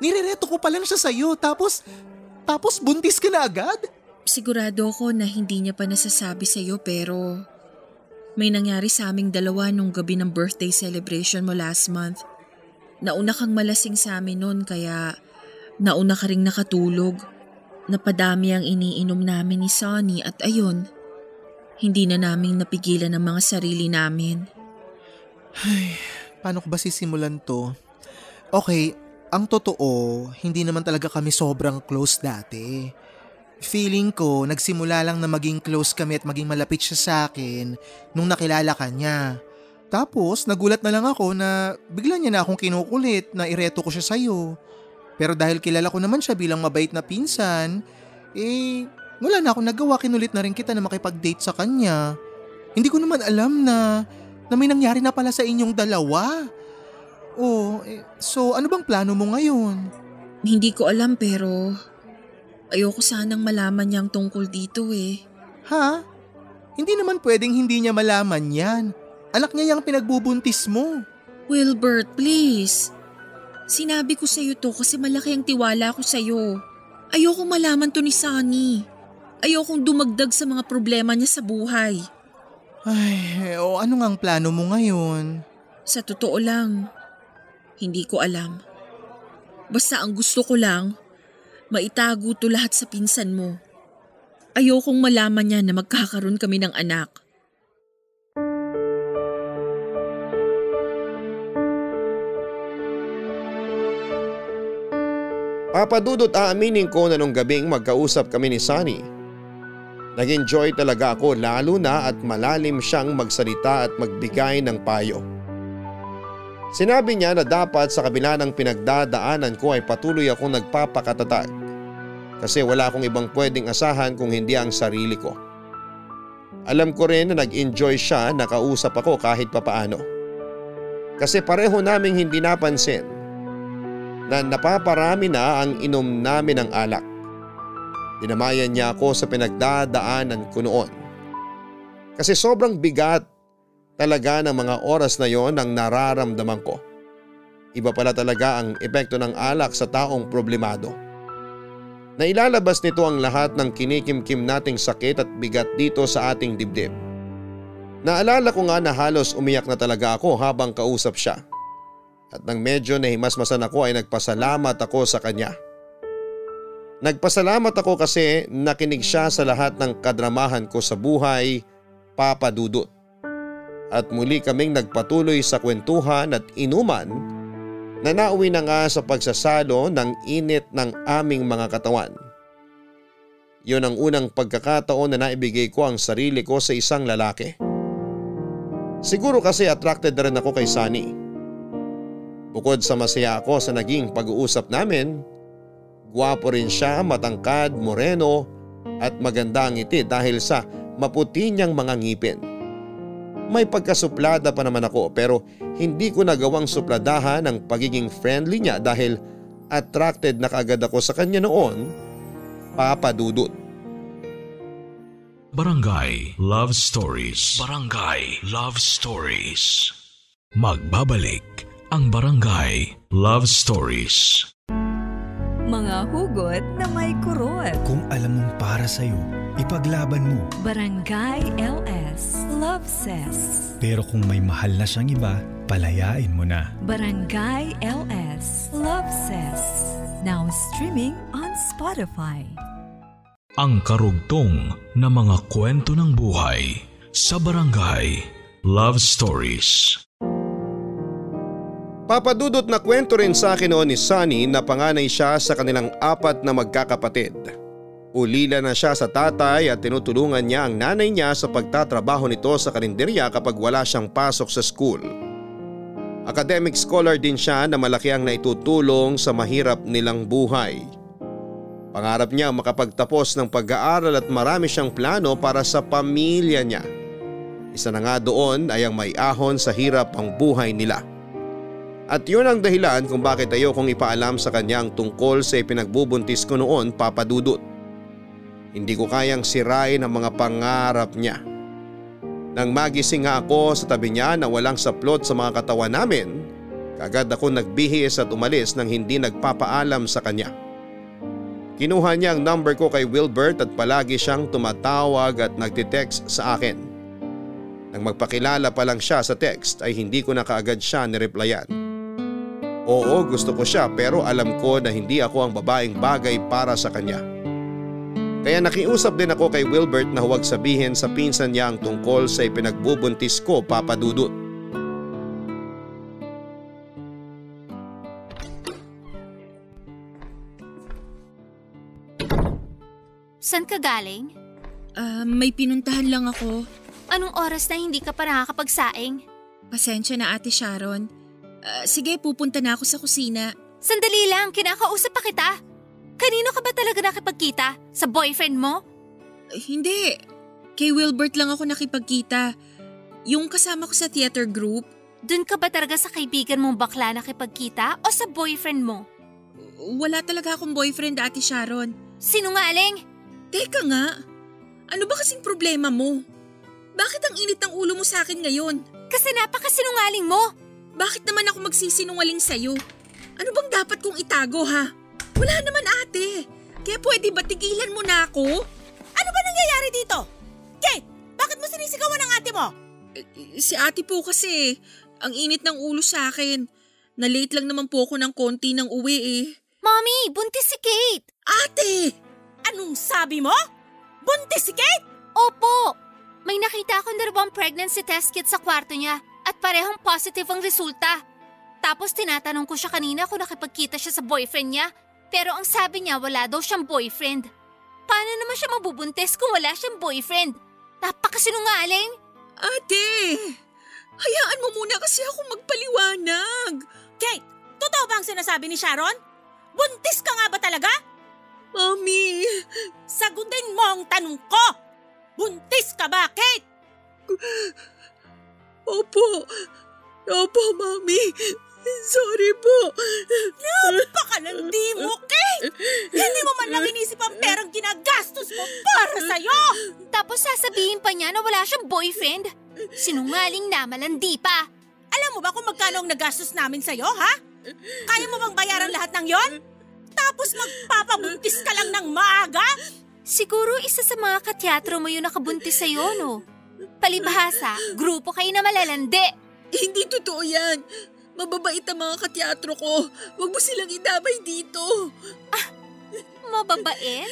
Nirereto ko pa lang siya sa'yo, tapos... Tapos buntis ka na agad? Sigurado ako na hindi niya pa nasasabi sa'yo pero... May nangyari sa aming dalawa nung gabi ng birthday celebration mo last month. Nauna kang malasing sa amin noon kaya nauna ka ring nakatulog. Napadami ang iniinom namin ni Sonny at ayun, hindi na namin napigilan ang mga sarili namin. Ay, paano ko ba sisimulan to? Okay, ang totoo, hindi naman talaga kami sobrang close dati. Feeling ko, nagsimula lang na maging close kami at maging malapit siya sa akin nung nakilala ka niya. Tapos, nagulat na lang ako na bigla niya na akong kinukulit na ireto ko siya sa'yo. Pero dahil kilala ko naman siya bilang mabait na pinsan, eh, wala na akong nagawa, kinulit na rin kita na makipag-date sa kanya. Hindi ko naman alam na, na may nangyari na pala sa inyong dalawa. Oh, eh, so ano bang plano mo ngayon? Hindi ko alam pero ayoko sanang malaman niyang tungkol dito eh. Ha? Hindi naman pwedeng hindi niya malaman yan. Anak niya yung pinagbubuntis mo. Wilbert, please. Sinabi ko sa'yo to kasi malaki ang tiwala ko sa'yo. Ayoko malaman to ni Sunny. Ayokong dumagdag sa mga problema niya sa buhay. Ay, o ano nga ang plano mo ngayon? Sa totoo lang, hindi ko alam. Basta ang gusto ko lang, maitago to lahat sa pinsan mo. Ayokong malaman niya na magkakaroon kami ng anak. Papadudot aaminin ko na nung gabing magkausap kami ni Sunny. Nag-enjoy talaga ako lalo na at malalim siyang magsalita at magbigay ng payo. Sinabi niya na dapat sa kabila ng pinagdadaanan ko ay patuloy akong nagpapakatatag kasi wala akong ibang pwedeng asahan kung hindi ang sarili ko. Alam ko rin na nag-enjoy siya na kausap ako kahit papaano. Kasi pareho naming hindi napansin na napaparami na ang inom namin ng alak. Dinamayan niya ako sa pinagdadaanan ko noon. Kasi sobrang bigat talaga ng mga oras na yon ang nararamdaman ko. Iba pala talaga ang epekto ng alak sa taong problemado. Nailalabas nito ang lahat ng kinikimkim nating sakit at bigat dito sa ating dibdib. Naalala ko nga na halos umiyak na talaga ako habang kausap siya. At nang medyo nahimasmasan ako ay nagpasalamat ako sa kanya. Nagpasalamat ako kasi nakinig siya sa lahat ng kadramahan ko sa buhay, Papa Dudut. At muli kaming nagpatuloy sa kwentuhan at inuman na nauwi na nga sa pagsasalo ng init ng aming mga katawan. Yun ang unang pagkakataon na naibigay ko ang sarili ko sa isang lalaki. Siguro kasi attracted na rin ako kay Sunny. Bukod sa masaya ako sa naging pag-uusap namin, guwapo rin siya, matangkad, moreno at maganda ang ngiti dahil sa maputi niyang mga ngipin. May pagkasuplada pa naman ako pero hindi ko nagawang supladahan ang pagiging friendly niya dahil attracted na kaagad ako sa kanya noon, Papa Dudut. Barangay Love Stories. Barangay Love Stories. Magbabalik ang Barangay Love Stories. Mga hugot na may kurot. Kung alam mong para sa'yo, ipaglaban mo. Barangay LS Love Says. Pero kung may mahal na siyang iba, palayain mo na. Barangay LS Love Says. Now streaming on Spotify. Ang karugtong na mga kwento ng buhay sa Barangay Love Stories. Papadudot na kwento rin sa akin noon ni Sunny na panganay siya sa kanilang apat na magkakapatid. Ulila na siya sa tatay at tinutulungan niya ang nanay niya sa pagtatrabaho nito sa karinderya kapag wala siyang pasok sa school. Academic scholar din siya na malaki ang naitutulong sa mahirap nilang buhay. Pangarap niya makapagtapos ng pag-aaral at marami siyang plano para sa pamilya niya. Isa na nga doon ay ang may ahon sa hirap ang buhay nila. At yun ang dahilan kung bakit ayokong ipaalam sa kanya ang tungkol sa ipinagbubuntis ko noon papadudot. Hindi ko kayang sirain ang mga pangarap niya. Nang magising nga ako sa tabi niya na walang saplot sa mga katawan namin, kagad ako nagbihis at umalis nang hindi nagpapaalam sa kanya. Kinuha niya ang number ko kay Wilbert at palagi siyang tumatawag at nagtitext sa akin. Nang magpakilala pa lang siya sa text ay hindi ko na kaagad siya nireplyan. Oo gusto ko siya pero alam ko na hindi ako ang babaeng bagay para sa kanya. Kaya nakiusap din ako kay Wilbert na huwag sabihin sa pinsan niya ang tungkol sa ipinagbubuntis ko papadudot. San ka galing? Ah, may pinuntahan lang ako. Anong oras na hindi ka pa nakakapagsaing? Pasensya na ate Sharon. Ah, sige, pupunta na ako sa kusina. Sandali lang, kinakausap pa kita. Kanino ka ba talaga nakipagkita? Sa boyfriend mo? Eh, hindi. Kay Wilbert lang ako nakipagkita. Yung kasama ko sa theater group. Doon ka ba talaga sa kaibigan mong bakla nakipagkita o sa boyfriend mo? Wala talaga akong boyfriend, Ate Sharon. Sinungaling? Teka nga. Ano ba kasing problema mo? Bakit ang init ng ulo mo sa akin ngayon? Kasi napakasinungaling mo. Bakit naman ako magsisinungaling sa'yo? Ano bang dapat kong itago ha? Wala naman ate. Kaya pwede ba tigilan mo na ako? Ano ba nangyayari dito? Kate, bakit mo sinisigawan ang ate mo? Eh, Si ate po kasi, ang init ng ulo sa akin. Na-late lang naman po ako ng konti ng uwi eh. Mommy, buntis si Kate. Ate! Anong sabi mo? Buntis si Kate? Opo! May nakita akong dalawang pregnancy test kit sa kwarto niya at parehong positive ang resulta. Tapos tinatanong ko siya kanina kung nakipagkita siya sa boyfriend niya. Pero ang sabi niya wala daw siyang boyfriend. Paano naman siya mabubuntis kung wala siyang boyfriend? Napakasinungaling! Ate, hayaan mo muna kasi ako magpaliwanag. Kate, totoo ba ang sinasabi ni Sharon? Buntis ka nga ba talaga? Mami! Sagutin mo ang tanong ko! Buntis ka ba, Kate? Opo. Opo, Mami. Sorry po. Napakalandi mo, Kate! Hindi mo man lang inisip ang perang ginagastos mo para sa'yo! Tapos sasabihin pa niya na wala siyang boyfriend? Sinungaling na malandi pa. Alam mo ba kung magkano ang nagastos namin sa'yo, ha? Kaya mo bang bayaran lahat ng yon? Tapos magpapabuntis ka lang ng maaga? Siguro isa sa mga kateatro mo yung nakabuntis sa'yo, no? Palibhasa, grupo kayo na malalandi. Hindi totoo yan. Mababait ang mga kateatro ko. Huwag mo silang idamay dito. Ah, mababait?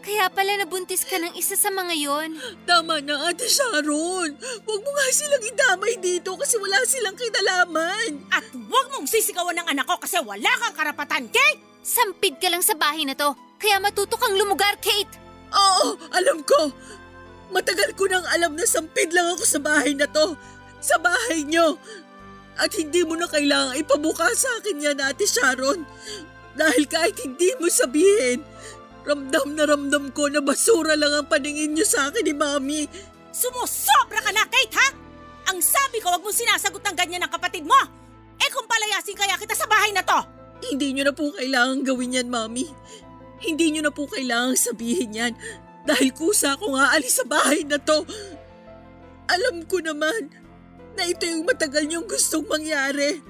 Kaya pala nabuntis ka ng isa sa mga yon. Tama na, Ate Sharon. Huwag mo nga silang idamay dito kasi wala silang kinalaman. At huwag mong sisigawan ng anak ko kasi wala kang karapatan, Kate! Sampid ka lang sa bahay na to, kaya matuto kang lumugar, Kate! Oo, alam ko. Matagal ko nang alam na sampid lang ako sa bahay na to. Sa bahay nyo. At hindi mo na kailangang ipabuka sa akin yan, Ate Sharon. Dahil kahit hindi mo sabihin, ramdam na ramdam ko na basura lang ang paningin niyo sa akin ni Mami. Sumusobra ka na, Kate, ha? Ang sabi ko, wag mong sinasagot ng ganyan ng kapatid mo. Eh kung palayasin kaya kita sa bahay na to. Hindi niyo na po kailangang gawin yan, Mami. Hindi niyo na po kailangang sabihin yan. Dahil kusa akong aalis sa bahay na to. Alam ko naman na ito yung matagal niyong gustong mangyari.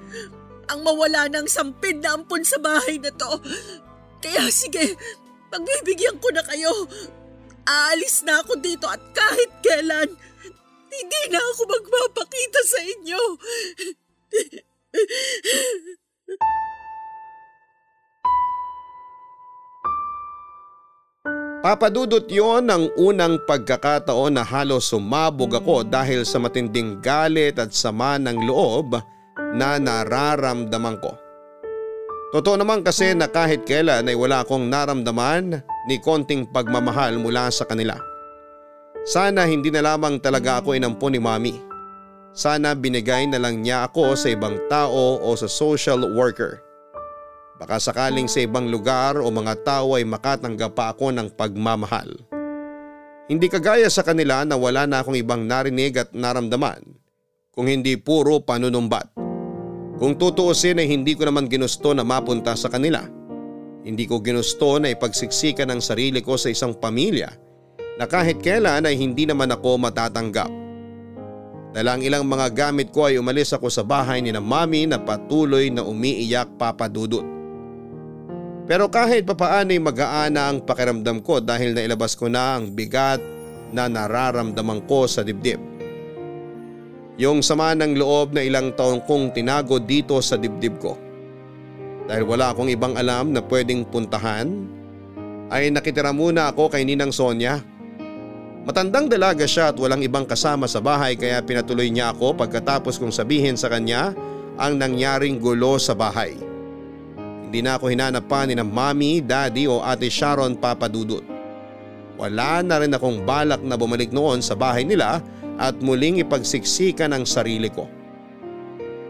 Ang mawala ng sampid na ampon sa bahay na to. Kaya sige, pagbibigyan ko na kayo. Aalis na ako dito at kahit kailan, hindi na ako magpapakita sa inyo. Papadudot yon ang unang pagkakataon na halos sumabog ako dahil sa matinding galit at sama ng loob na nararamdaman ko. Totoo naman kasi na kahit kailan ay wala akong naramdaman ni konting pagmamahal mula sa kanila. Sana hindi na lamang talaga ako inampon ni mami. Sana binigay na lang niya ako sa ibang tao o sa social worker. Baka sakaling sa ibang lugar o mga tao ay makatanggap pa ako ng pagmamahal. Hindi kagaya sa kanila na wala na akong ibang narinig at naramdaman kung hindi puro panunumbat. Kung tutuusin ay hindi ko naman ginusto na mapunta sa kanila. Hindi ko ginusto na ipagsiksikan ang sarili ko sa isang pamilya na kahit kailan ay hindi naman ako matatanggap. Dalang ilang mga gamit ko ay umalis ako sa bahay ni na mami na patuloy na umiiyak papadudot. Pero kahit papaano mag-aana ang pakiramdam ko dahil nailabas ko na ang bigat na nararamdaman ko sa dibdib. Yung sama ng loob na ilang taon kong tinago dito sa dibdib ko. Dahil wala akong ibang alam na pwedeng puntahan, ay nakitira muna ako kay Ninang Sonia. Matandang dalaga siya at walang ibang kasama sa bahay kaya pinatuloy niya ako pagkatapos kong sabihin sa kanya ang nangyaring gulo sa bahay. Hindi na ako hinanap pa ni na mami, daddy o ate Sharon papadudot. Wala na rin akong balak na bumalik noon sa bahay nila at muling ipagsiksikan ang sarili ko.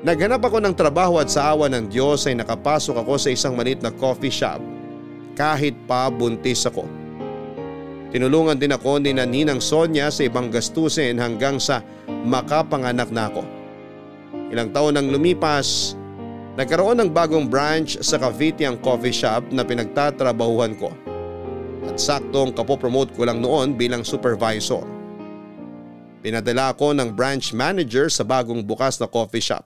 Naghanap ako ng trabaho at sa awa ng Diyos ay nakapasok ako sa isang malit na coffee shop kahit pa buntis ako. Tinulungan din ako ni Naninang Sonya sa ibang gastusin hanggang sa makapanganak na ako. Ilang taon nang lumipas, nagkaroon ng bagong branch sa Cavite ang coffee shop na pinagtatrabahuhan ko. At saktong kapopromote ko lang noon bilang supervisor. Pinadala ako ng branch manager sa bagong bukas na coffee shop.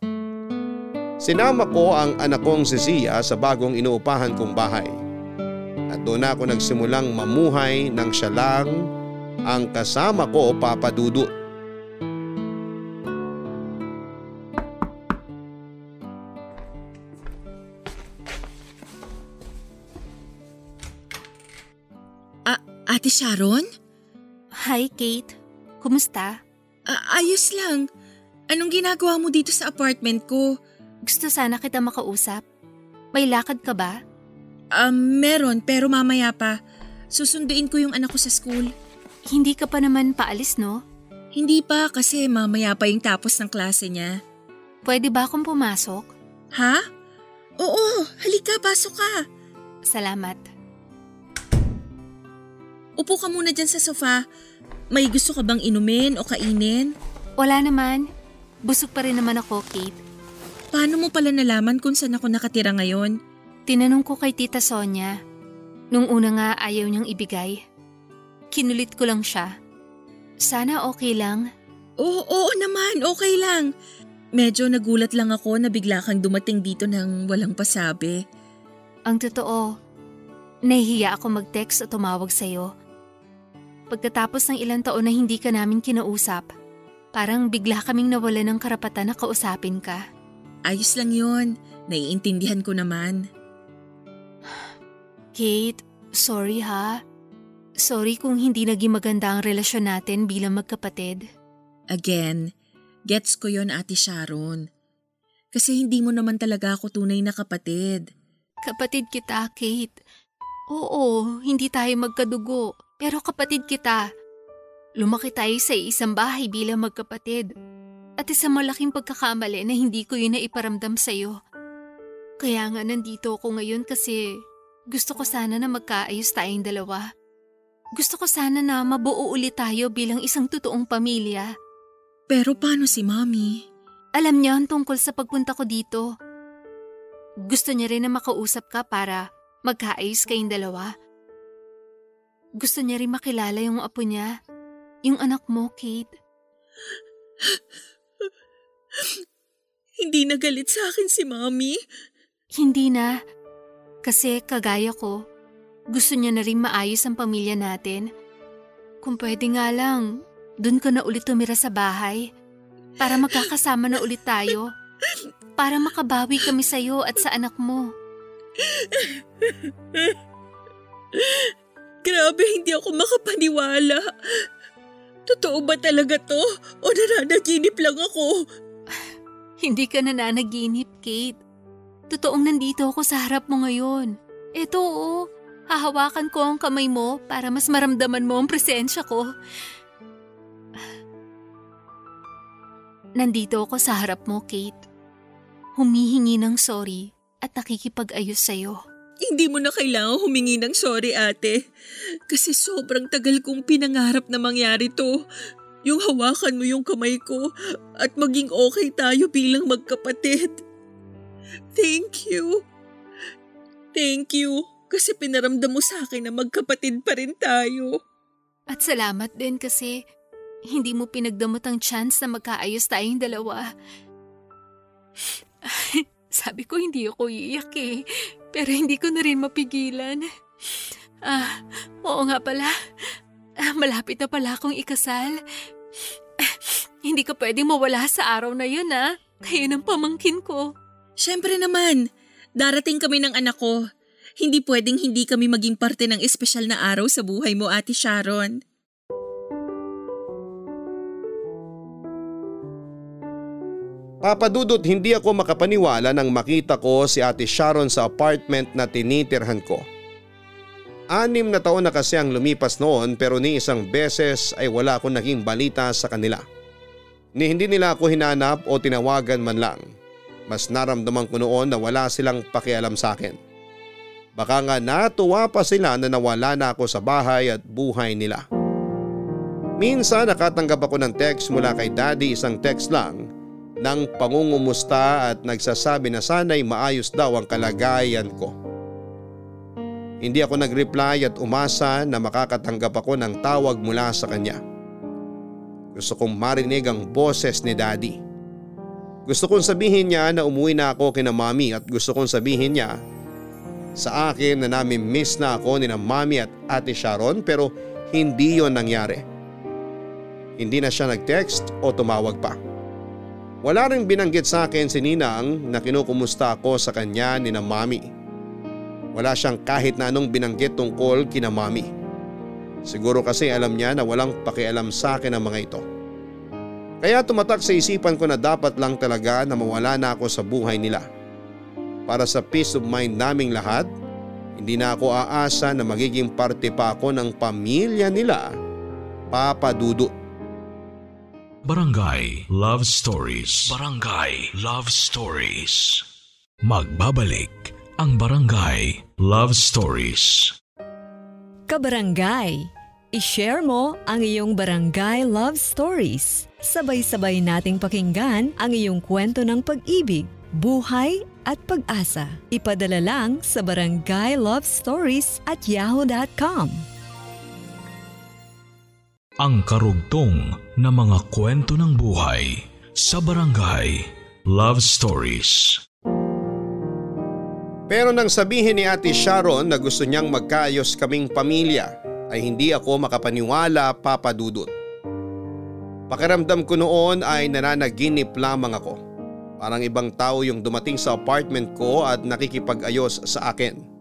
Sinama ko ang anak kong si Zia sa bagong inuupahan kong bahay. At doon ako nagsimulang mamuhay nang siya lang ang kasama ko papadudot. Ate Sharon? Hi Kate, kumusta? A- ayos lang. Anong ginagawa mo dito sa apartment ko? Gusto sana kita makausap. May lakad ka ba? Um, meron pero mamaya pa. Susunduin ko yung anak ko sa school. Hindi ka pa naman paalis no? Hindi pa kasi mamaya pa yung tapos ng klase niya. Pwede ba akong pumasok? Ha? Oo, halika, pasok ka. Salamat. Upo ka muna dyan sa sofa. May gusto ka bang inumin o kainin? Wala naman. Busog pa rin naman ako, Kate. Paano mo pala nalaman kung saan ako nakatira ngayon? Tinanong ko kay Tita Sonia. Nung una nga ayaw niyang ibigay. Kinulit ko lang siya. Sana okay lang. Oo, oo naman, okay lang. Medyo nagulat lang ako na bigla kang dumating dito nang walang pasabi. Ang totoo, nahihiya ako mag-text o tumawag sa'yo. Pagkatapos ng ilang taon na hindi ka namin kinausap, parang bigla kaming nawala ng karapatan na kausapin ka. Ayos lang yon, naiintindihan ko naman. Kate, sorry ha. Sorry kung hindi naging maganda ang relasyon natin bilang magkapatid. Again, gets ko yon Ate Sharon. Kasi hindi mo naman talaga ako tunay na kapatid. Kapatid kita, Kate. Oo, hindi tayo magkadugo, pero kapatid kita. Lumaki tayo sa isang bahay bilang magkapatid. At isang malaking pagkakamali na hindi ko yun na iparamdam sa'yo. Kaya nga nandito ako ngayon kasi gusto ko sana na magkaayos tayong dalawa. Gusto ko sana na mabuo ulit tayo bilang isang totoong pamilya. Pero paano si Mami? Alam niya ang tungkol sa pagpunta ko dito. Gusto niya rin na makausap ka para magkaayos kayong dalawa. Gusto niya rin makilala yung apo niya, yung anak mo, Kate. Hindi na galit sa akin si Mami. Hindi na. Kasi kagaya ko, gusto niya na rin maayos ang pamilya natin. Kung pwede nga lang, dun ka na ulit tumira sa bahay. Para magkakasama na ulit tayo. Para makabawi kami sa'yo at sa anak mo. Grabe, hindi ako makapaniwala. Totoo ba talaga to? O nananaginip lang ako? Hindi ka nananaginip, Kate. Totoong nandito ako sa harap mo ngayon. Eto oo, hahawakan ko ang kamay mo para mas maramdaman mo ang presensya ko. Nandito ako sa harap mo, Kate. Humihingi ng sorry at nakikipag-ayos sa'yo. Hindi mo na kailangan humingi ng sorry ate. Kasi sobrang tagal kong pinangarap na mangyari to. Yung hawakan mo yung kamay ko at maging okay tayo bilang magkapatid. Thank you. Thank you kasi pinaramdam mo sa akin na magkapatid pa rin tayo. At salamat din kasi hindi mo pinagdamot ang chance na magkaayos tayong dalawa. Sabi ko hindi ako iiyak eh, pero hindi ko na rin mapigilan. Ah, oo nga pala. Ah, malapit na pala akong ikasal. hindi ka pwedeng mawala sa araw na yun ah. Kayo ng pamangkin ko. Siyempre naman, darating kami ng anak ko. Hindi pwedeng hindi kami maging parte ng espesyal na araw sa buhay mo, Ate Sharon. Papadudot hindi ako makapaniwala nang makita ko si Ate Sharon sa apartment na tinitirhan ko. Anim na taon na kasi ang lumipas noon pero ni isang beses ay wala akong naging balita sa kanila. Ni hindi nila ako hinanap o tinawagan man lang. Mas naramdaman ko noon na wala silang pakialam sa akin. Baka nga natuwa pa sila na nawala na ako sa bahay at buhay nila. Minsan nakatanggap ako ng text mula kay daddy isang text lang ng pangungumusta at nagsasabi na sana'y maayos daw ang kalagayan ko. Hindi ako nag-reply at umasa na makakatanggap ako ng tawag mula sa kanya. Gusto kong marinig ang boses ni daddy. Gusto kong sabihin niya na umuwi na ako kina mami at gusto kong sabihin niya sa akin na namin miss na ako ni na mami at ate Sharon pero hindi yon nangyari. Hindi na siya nag-text o tumawag pa. Wala rin binanggit sa akin si Ninang na kinukumusta ako sa kanya ni na mami. Wala siyang kahit na anong binanggit tungkol kina mami. Siguro kasi alam niya na walang pakialam sa akin ang mga ito. Kaya tumatak sa isipan ko na dapat lang talaga na mawala na ako sa buhay nila. Para sa peace of mind naming lahat, hindi na ako aasa na magiging parte pa ako ng pamilya nila, Papa Dudut. Barangay Love Stories. Barangay Love Stories. Magbabalik ang Barangay Love Stories. Kabarangay, i-share mo ang iyong barangay love stories. Sabay-sabay nating pakinggan ang iyong kwento ng pag-ibig, buhay at pag-asa. Ipadala lang sa barangay love stories at yahoo.com. Ang karugtong na mga kwento ng buhay sa Barangay Love Stories. Pero nang sabihin ni Ate Sharon na gusto niyang magkaayos kaming pamilya ay hindi ako makapaniwala Papa Dudut. Pakiramdam ko noon ay nananaginip lamang ako. Parang ibang tao yung dumating sa apartment ko at nakikipag-ayos sa akin.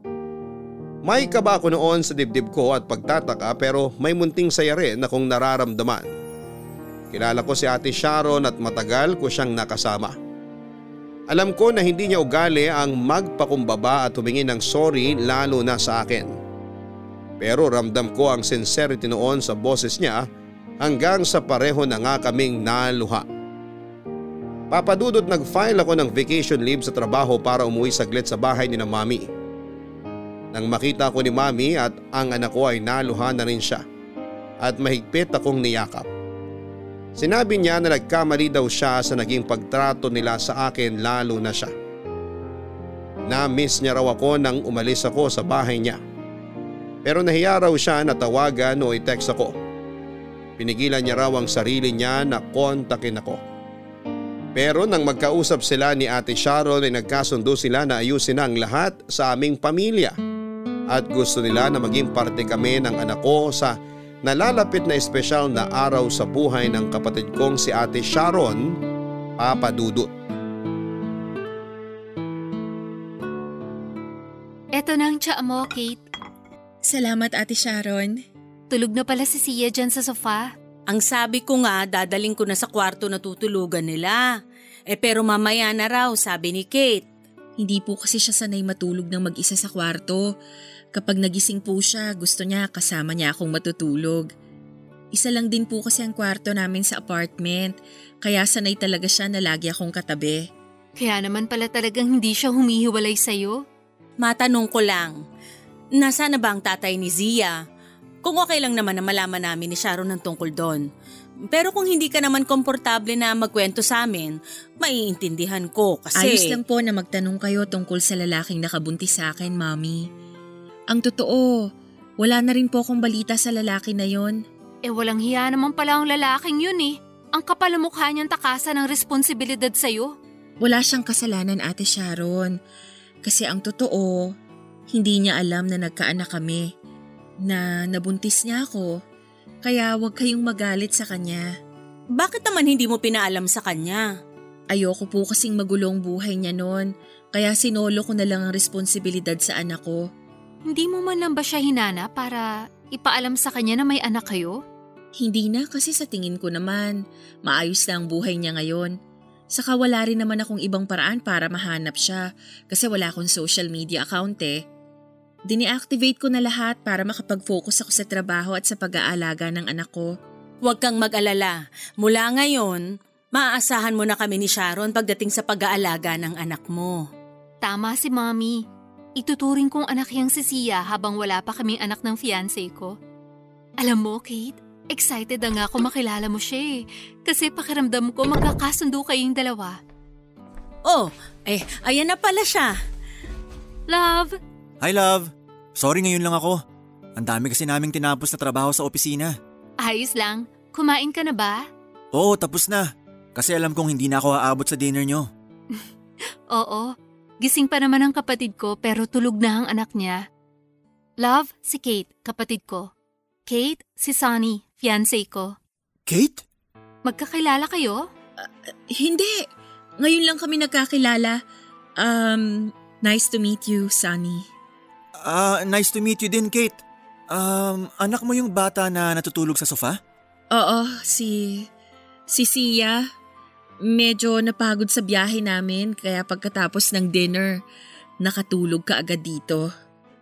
May kaba ko noon sa dibdib ko at pagtataka pero may munting saya rin akong nararamdaman. Kilala ko si Ate Sharon at matagal ko siyang nakasama. Alam ko na hindi niya ugali ang magpakumbaba at humingi ng sorry lalo na sa akin. Pero ramdam ko ang sincerity noon sa boses niya hanggang sa pareho na nga kaming naluha. Papadudot nag-file ako ng vacation leave sa trabaho para umuwi saglit sa bahay ni na mami. Nang makita ko ni mami at ang anak ko ay naluha na rin siya at mahigpit akong niyakap. Sinabi niya na nagkamali daw siya sa naging pagtrato nila sa akin lalo na siya. Na-miss niya raw ako nang umalis ako sa bahay niya. Pero nahiya raw siya na tawagan o i-text ako. Pinigilan niya raw ang sarili niya na kontakin ako. Pero nang magkausap sila ni Ate Sharon ay nagkasundo sila na ayusin ang lahat sa aming pamilya. At gusto nila na maging parte kami ng anak ko sa nalalapit na espesyal na araw sa buhay ng kapatid kong si Ate Sharon, Papa Dudut. Eto na ang tsa mo, Kate. Salamat, Ate Sharon. Tulog na pala si Sia dyan sa sofa. Ang sabi ko nga, dadaling ko na sa kwarto na tutulugan nila. Eh pero mamaya na raw, sabi ni Kate. Hindi po kasi siya sanay matulog ng mag-isa sa kwarto. Kapag nagising po siya, gusto niya kasama niya akong matutulog. Isa lang din po kasi ang kwarto namin sa apartment, kaya sanay talaga siya na lagi akong katabi. Kaya naman pala talagang hindi siya humihiwalay sa'yo. Matanong ko lang, nasa na ba ang tatay ni Zia? Kung okay lang naman na malaman namin ni Sharon ng tungkol doon. Pero kung hindi ka naman komportable na magkwento sa amin, maiintindihan ko kasi… Ayos lang po na magtanong kayo tungkol sa lalaking nakabuntis sa akin, Mami. Ang totoo, wala na rin po akong balita sa lalaki na yon. Eh walang hiya naman pala ang lalaking yun eh. Ang kapal ang mukha niyang takasan ng responsibilidad sa'yo. Wala siyang kasalanan, Ate Sharon. Kasi ang totoo, hindi niya alam na nagkaanak kami. Na nabuntis niya ako. Kaya huwag kayong magalit sa kanya. Bakit naman hindi mo pinaalam sa kanya? Ayoko po kasing magulong buhay niya noon. Kaya sinolo ko na lang ang responsibilidad sa anak ko. Hindi mo man lang ba siya hinana para ipaalam sa kanya na may anak kayo? Hindi na kasi sa tingin ko naman, maayos na ang buhay niya ngayon. Saka wala rin naman akong ibang paraan para mahanap siya kasi wala akong social media account eh. Dini-activate ko na lahat para makapag-focus ako sa trabaho at sa pag-aalaga ng anak ko. Huwag kang mag-alala. Mula ngayon, maaasahan mo na kami ni Sharon pagdating sa pag-aalaga ng anak mo. Tama si Mommy. Ituturing kong anak yang si Sia habang wala pa kaming anak ng fiancé ko. Alam mo, Kate, excited na nga ako makilala mo siya eh. Kasi pakiramdam ko magkakasundo kayong dalawa. Oh, eh, ayan na pala siya. Love, Hi love, sorry ngayon lang ako. Ang dami kasi naming tinapos na trabaho sa opisina. ayos lang. Kumain ka na ba? Oo, tapos na. Kasi alam kong hindi na ako aabot sa dinner nyo. Oo. Gising pa naman ang kapatid ko pero tulog na ang anak niya. Love, si Kate, kapatid ko. Kate, si Sonny, fiancé ko. Kate? Magkakilala kayo? Hindi. Ngayon lang kami nagkakilala. Um, nice to meet you, Sunny. Ah, nice to meet you din, Kate. Um, anak mo yung bata na natutulog sa sofa? Oo, si... si Sia. Medyo napagod sa biyahe namin kaya pagkatapos ng dinner, nakatulog ka agad dito.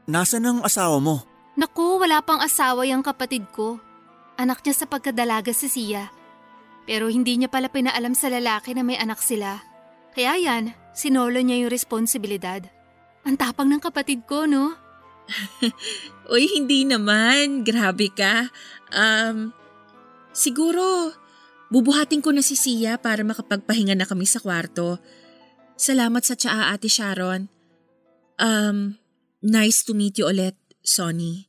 Nasaan ang asawa mo? Naku, wala pang asawa yung kapatid ko. Anak niya sa pagkadalaga si Sia. Pero hindi niya pala pinaalam sa lalaki na may anak sila. Kaya yan, sinolo niya yung responsibilidad. Ang tapang ng kapatid ko, no? Uy, hindi naman. Grabe ka. Um, siguro, bubuhatin ko na si Sia para makapagpahinga na kami sa kwarto. Salamat sa tsaa, Ate Sharon. Um, nice to meet you ulit, Sonny.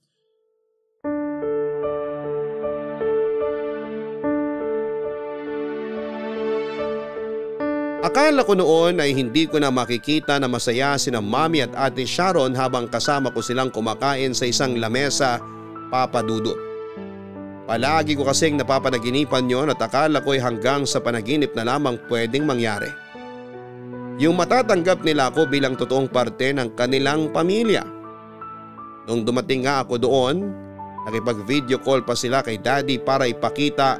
Akala ko noon ay hindi ko na makikita na masaya sina Mami at Ate Sharon habang kasama ko silang kumakain sa isang lamesa papadudot. Palagi ko kasing napapanaginipan yon at akala ko ay hanggang sa panaginip na lamang pwedeng mangyari. Yung matatanggap nila ako bilang totoong parte ng kanilang pamilya. Nung dumating nga ako doon, nakipag video call pa sila kay daddy para ipakita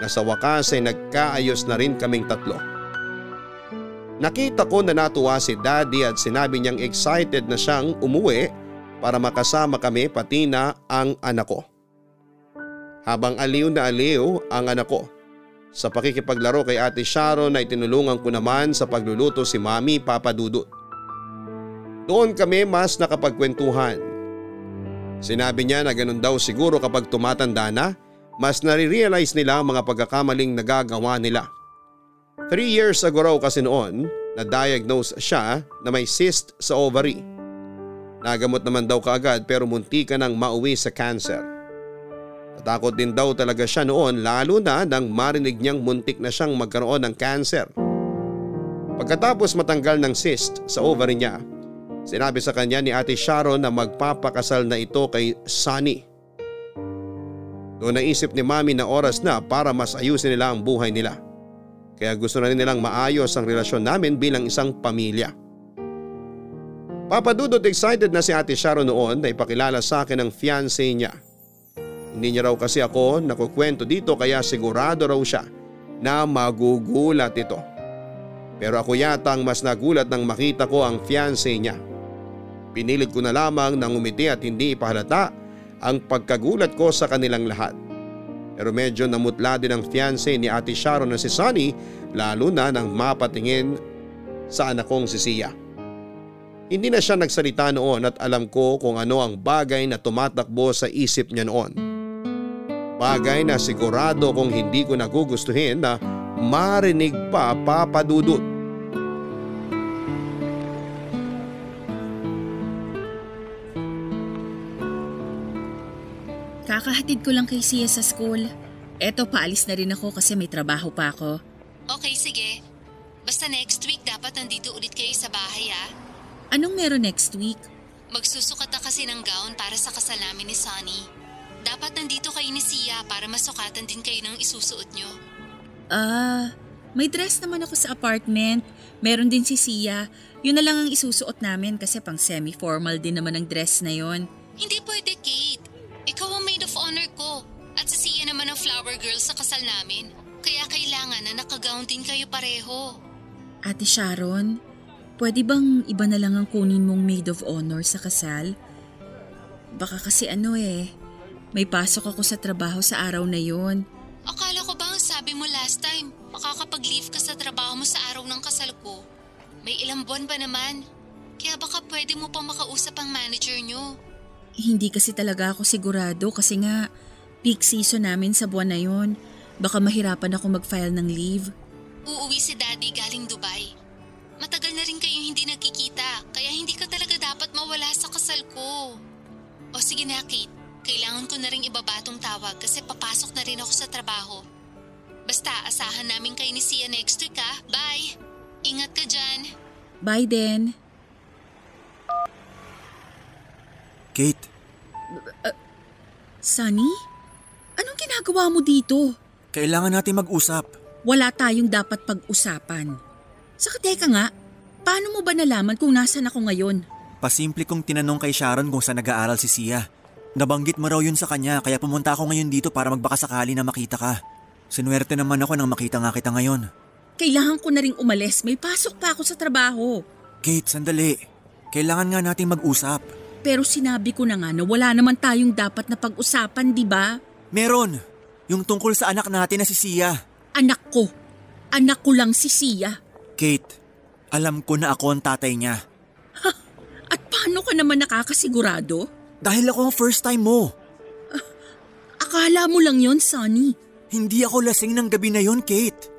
na sa wakas ay nagkaayos na rin kaming tatlo. Nakita ko na natuwa si daddy at sinabi niyang excited na siyang umuwi para makasama kami pati na ang anak ko. Habang aliw na aliw ang anak ko. Sa pakikipaglaro kay ate Sharon ay tinulungan ko naman sa pagluluto si mami Papa Dudut. Doon kami mas nakapagkwentuhan. Sinabi niya na ganun daw siguro kapag tumatanda na, mas nare-realize nila ang mga pagkakamaling nagagawa nila. Three years ago raw kasi noon, na-diagnose siya na may cyst sa ovary. Nagamot naman daw kaagad pero munti ka nang mauwi sa cancer. Natakot din daw talaga siya noon lalo na nang marinig niyang muntik na siyang magkaroon ng cancer. Pagkatapos matanggal ng cyst sa ovary niya, sinabi sa kanya ni Ate Sharon na magpapakasal na ito kay Sunny. Doon naisip ni Mami na oras na para mas ayusin nila ang buhay nila. Kaya gusto na rin nilang maayos ang relasyon namin bilang isang pamilya. Papadudot excited na si Ate Sharon noon na ipakilala sa akin ang fiancé niya. Hindi niya raw kasi ako nakukwento dito kaya sigurado raw siya na magugulat ito. Pero ako yata ang mas nagulat nang makita ko ang fiancé niya. Pinilit ko na lamang nang umiti at hindi ipahalata ang pagkagulat ko sa kanilang lahat. Pero medyo namutla din ang fiancé ni Ate Sharon na si Sunny lalo na nang mapatingin sa anak kong si Sia. Hindi na siya nagsalita noon at alam ko kung ano ang bagay na tumatakbo sa isip niya noon. Bagay na sigurado kung hindi ko nagugustuhin na marinig pa papadudot. Kakahatid ko lang kay Sia sa school. Eto, paalis na rin ako kasi may trabaho pa ako. Okay, sige. Basta next week dapat nandito ulit kayo sa bahay ah. Anong meron next week? Magsusukat na kasi ng gown para sa kasal namin ni Sunny. Dapat nandito kayo ni Sia para masukatan din kayo ng isusuot nyo. Ah, may dress naman ako sa apartment. Meron din si Sia. Yun na lang ang isusuot namin kasi pang semi-formal din naman ang dress na yon. Hindi pwede, Kate. Ikaw ang maid of honor ko. At si Sia naman ang flower girl sa kasal namin. Kaya kailangan na nakagown din kayo pareho. Ate Sharon, pwede bang iba na lang ang kunin mong maid of honor sa kasal? Baka kasi ano eh, may pasok ako sa trabaho sa araw na yon. Akala ko ba ang sabi mo last time, makakapag-leave ka sa trabaho mo sa araw ng kasal ko? May ilang buwan ba naman? Kaya baka pwede mo pa makausap ang manager nyo. Hindi kasi talaga ako sigurado kasi nga peak season namin sa buwan na yon. Baka mahirapan ako mag-file ng leave. Uuwi si daddy galing Dubai. Matagal na rin kayo hindi nagkikita kaya hindi ka talaga dapat mawala sa kasal ko. O sige na Kate, kailangan ko na rin ibaba tong tawag kasi papasok na rin ako sa trabaho. Basta asahan namin kayo ni Sia next week ha. Bye! Ingat ka dyan. Bye then. Kate, Sunny? Anong ginagawa mo dito? kailangan natin mag-usap. Wala tayong dapat pag-usapan. Saka teka nga, paano mo ba nalaman kung nasan ako ngayon? Pasimple kong tinanong kay Sharon kung saan nag-aaral si Sia. Nabanggit mo raw yun sa kanya kaya pumunta ako ngayon dito para magbakasakali na makita ka. Sinuwerte naman ako nang makita nga kita ngayon. Kailangan ko na ring umalis. May pasok pa ako sa trabaho. Kate, sandali. Kailangan nga nating mag-usap. Pero sinabi ko na nga na wala naman tayong dapat na pag-usapan, di ba? Meron. Yung tungkol sa anak natin na si Sia. Anak ko. Anak ko lang si Sia. Kate, alam ko na ako ang tatay niya. Ha? At paano ka naman nakakasigurado? Dahil ako ang first time mo. Uh, akala mo lang yon, Sonny. Hindi ako lasing ng gabi na yon, Kate.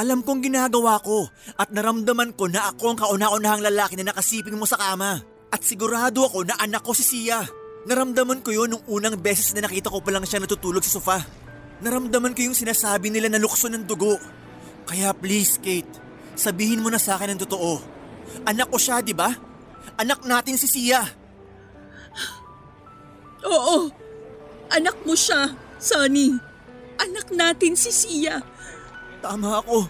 Alam kong ginagawa ko at naramdaman ko na ako ang kauna-unahang lalaki na nakasiping mo sa kama. At sigurado ako na anak ko si Sia. Naramdaman ko yon nung unang beses na nakita ko pa lang siya natutulog sa sofa. Naramdaman ko yung sinasabi nila na lukso ng dugo. Kaya please, Kate, sabihin mo na sa akin ang totoo. Anak ko siya, di ba? Anak natin si Sia. Oo, anak mo siya, Sonny. Anak natin si Sia. Tama ako.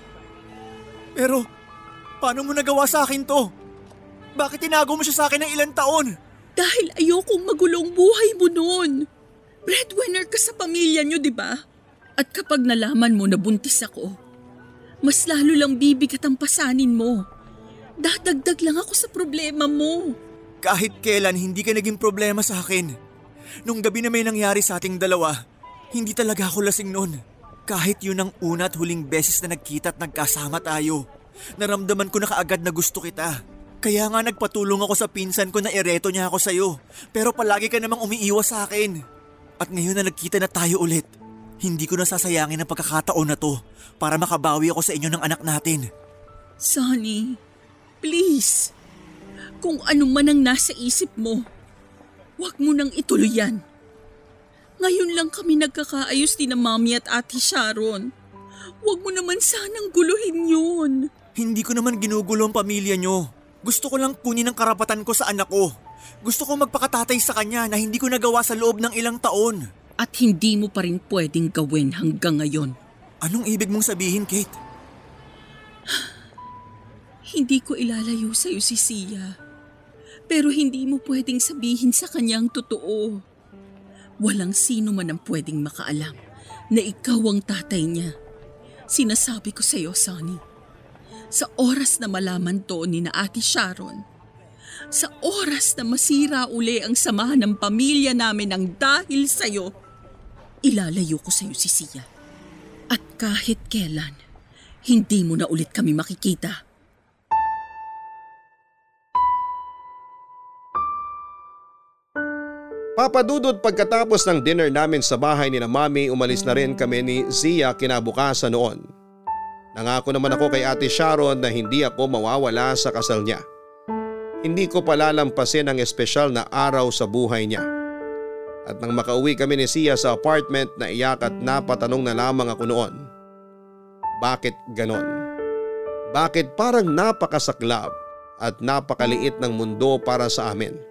Pero, paano mo nagawa sa akin to? Bakit tinago mo siya sa akin ng ilang taon? Dahil ayokong magulong buhay mo noon. Breadwinner ka sa pamilya niyo, di ba? At kapag nalaman mo na buntis ako, mas lalo lang bibigat ang pasanin mo. Dadagdag lang ako sa problema mo. Kahit kailan hindi ka naging problema sa akin. Nung gabi na may nangyari sa ating dalawa, hindi talaga ako lasing noon. Kahit yun ang una at huling beses na nagkita at nagkasama tayo, naramdaman ko na kaagad na gusto kita. Kaya nga nagpatulong ako sa pinsan ko na ereto niya ako sa'yo. Pero palagi ka namang umiiwas sa akin. At ngayon na nagkita na tayo ulit, hindi ko nasasayangin ang pagkakataon na to para makabawi ako sa inyo ng anak natin. Sonny, please. Kung ano man ang nasa isip mo, huwag mo nang ituloy yan. Ngayon lang kami nagkakaayos din ng mami at ate Sharon. Huwag mo naman sanang guluhin yun. Hindi ko naman ginugulo ang pamilya nyo. Gusto ko lang kunin ang karapatan ko sa anak ko. Gusto ko magpakatatay sa kanya na hindi ko nagawa sa loob ng ilang taon. At hindi mo pa rin pwedeng gawin hanggang ngayon. Anong ibig mong sabihin, Kate? hindi ko ilalayo sa iyo si Sia. Pero hindi mo pwedeng sabihin sa kanya ang totoo. Walang sino man ang pwedeng makaalam na ikaw ang tatay niya. Sinasabi ko sa iyo, Sonny. Sa oras na malaman to ni na Ate Sharon, sa oras na masira uli ang samahan ng pamilya namin ng dahil sa iyo, ilalayo ko sa iyo si Sia. At kahit kailan, hindi mo na ulit kami makikita. Papadudod pagkatapos ng dinner namin sa bahay ni na mami umalis na rin kami ni Zia kinabukasan noon. Nangako naman ako kay ate Sharon na hindi ako mawawala sa kasal niya. Hindi ko palalampasin ang espesyal na araw sa buhay niya. At nang makauwi kami ni Sia sa apartment na iyak at napatanong na lamang ako noon. Bakit ganon? Bakit parang napakasaklab at napakaliit ng mundo para sa amin?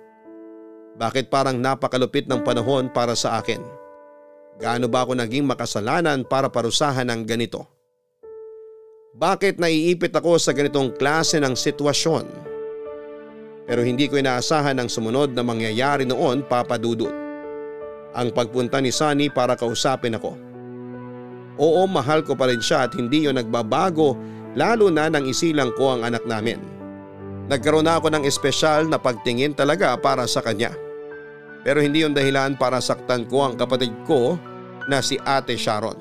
Bakit parang napakalupit ng panahon para sa akin? Gaano ba ako naging makasalanan para parusahan ng ganito? Bakit naiipit ako sa ganitong klase ng sitwasyon? Pero hindi ko inaasahan ang sumunod na mangyayari noon papadudot. Ang pagpunta ni Sunny para kausapin ako. Oo mahal ko pa rin siya at hindi yon nagbabago lalo na nang isilang ko ang anak namin. Nagkaroon na ako ng espesyal na pagtingin talaga para sa kanya. Pero hindi yung dahilan para saktan ko ang kapatid ko na si Ate Sharon.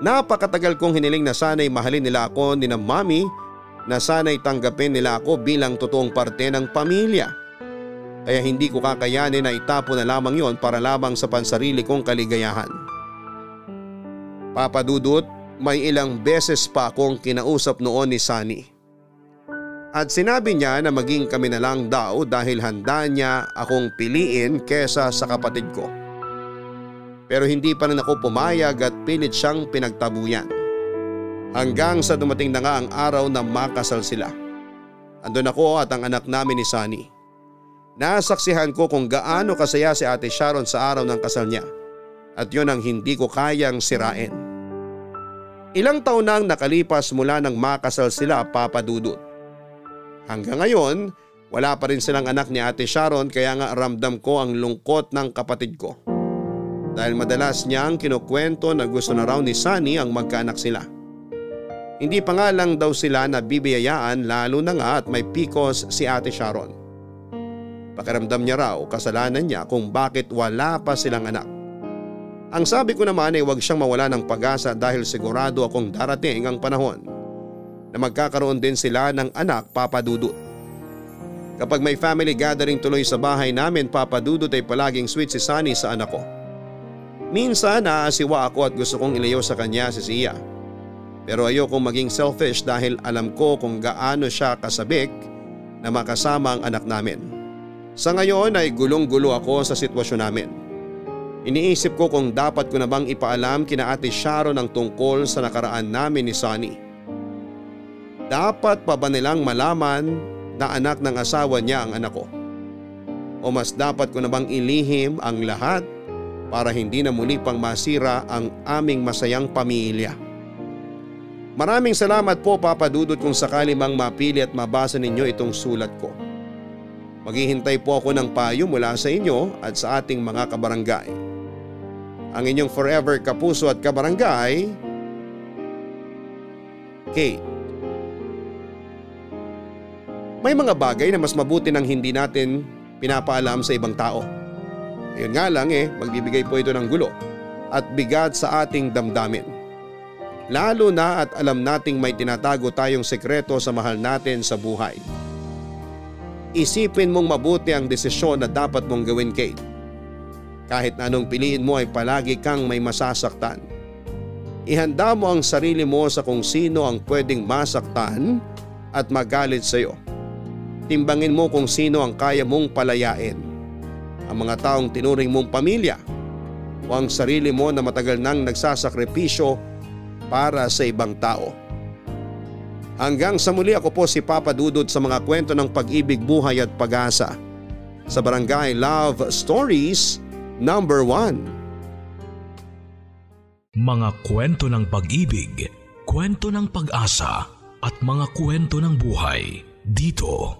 Napakatagal kong hiniling na sana'y mahalin nila ako ni na mami na sana'y tanggapin nila ako bilang totoong parte ng pamilya. Kaya hindi ko kakayanin na itapo na lamang yon para lamang sa pansarili kong kaligayahan. Papadudot, may ilang beses pa akong kinausap noon ni Sunny. At sinabi niya na maging kami na lang daw dahil handa niya akong piliin kesa sa kapatid ko. Pero hindi pa rin ako pumayag at pilit siyang pinagtabuyan. Hanggang sa dumating na nga ang araw na makasal sila. Andun ako at ang anak namin ni Sunny. Nasaksihan ko kung gaano kasaya si Ate Sharon sa araw ng kasal niya. At yun ang hindi ko kayang sirain. Ilang taon nang nakalipas mula nang makasal sila papadudot. Hanggang ngayon, Wala pa rin silang anak ni Ate Sharon kaya nga ramdam ko ang lungkot ng kapatid ko. Dahil madalas niyang kinukwento na gusto na raw ni Sunny ang magkaanak sila. Hindi pa nga lang daw sila nabibiyayaan lalo na nga at may pikos si Ate Sharon. Pakiramdam niya raw kasalanan niya kung bakit wala pa silang anak. Ang sabi ko naman ay huwag siyang mawala ng pag-asa dahil sigurado akong darating ang panahon na magkakaroon din sila ng anak papadudot. Kapag may family gathering tuloy sa bahay namin papadudot ay palaging sweet si Sunny sa anak ko. Minsan naasiwa ako at gusto kong ilayo sa kanya si Sia. Pero ayokong maging selfish dahil alam ko kung gaano siya kasabik na makasama ang anak namin. Sa ngayon ay gulong-gulo ako sa sitwasyon namin. Iniisip ko kung dapat ko na bang ipaalam kina ate Sharon ang tungkol sa nakaraan namin ni Sunny. Dapat pa ba nilang malaman na anak ng asawa niya ang anak ko? O mas dapat ko na bang ilihim ang lahat para hindi na muli pang masira ang aming masayang pamilya? Maraming salamat po Papa Dudut kung sakali mang mapili at mabasa ninyo itong sulat ko. Maghihintay po ako ng payo mula sa inyo at sa ating mga kabarangay. Ang inyong forever kapuso at kabarangay, Kate. May mga bagay na mas mabuti nang hindi natin pinapaalam sa ibang tao. Ayun nga lang eh, magbibigay po ito ng gulo at bigat sa ating damdamin. Lalo na at alam nating may tinatago tayong sekreto sa mahal natin sa buhay. Isipin mong mabuti ang desisyon na dapat mong gawin Kate. Kahit anong piliin mo ay palagi kang may masasaktan. Ihanda mo ang sarili mo sa kung sino ang pwedeng masaktan at magalit sa iyo. Timbangin mo kung sino ang kaya mong palayain. Ang mga taong tinuring mong pamilya o ang sarili mo na matagal nang nagsasakripisyo para sa ibang tao. Hanggang sa muli ako po si Papa Dudut sa mga kwento ng pag-ibig, buhay at pag-asa sa Barangay Love Stories number 1. Mga kwento ng pag-ibig, kwento ng pag-asa at mga kwento ng buhay dito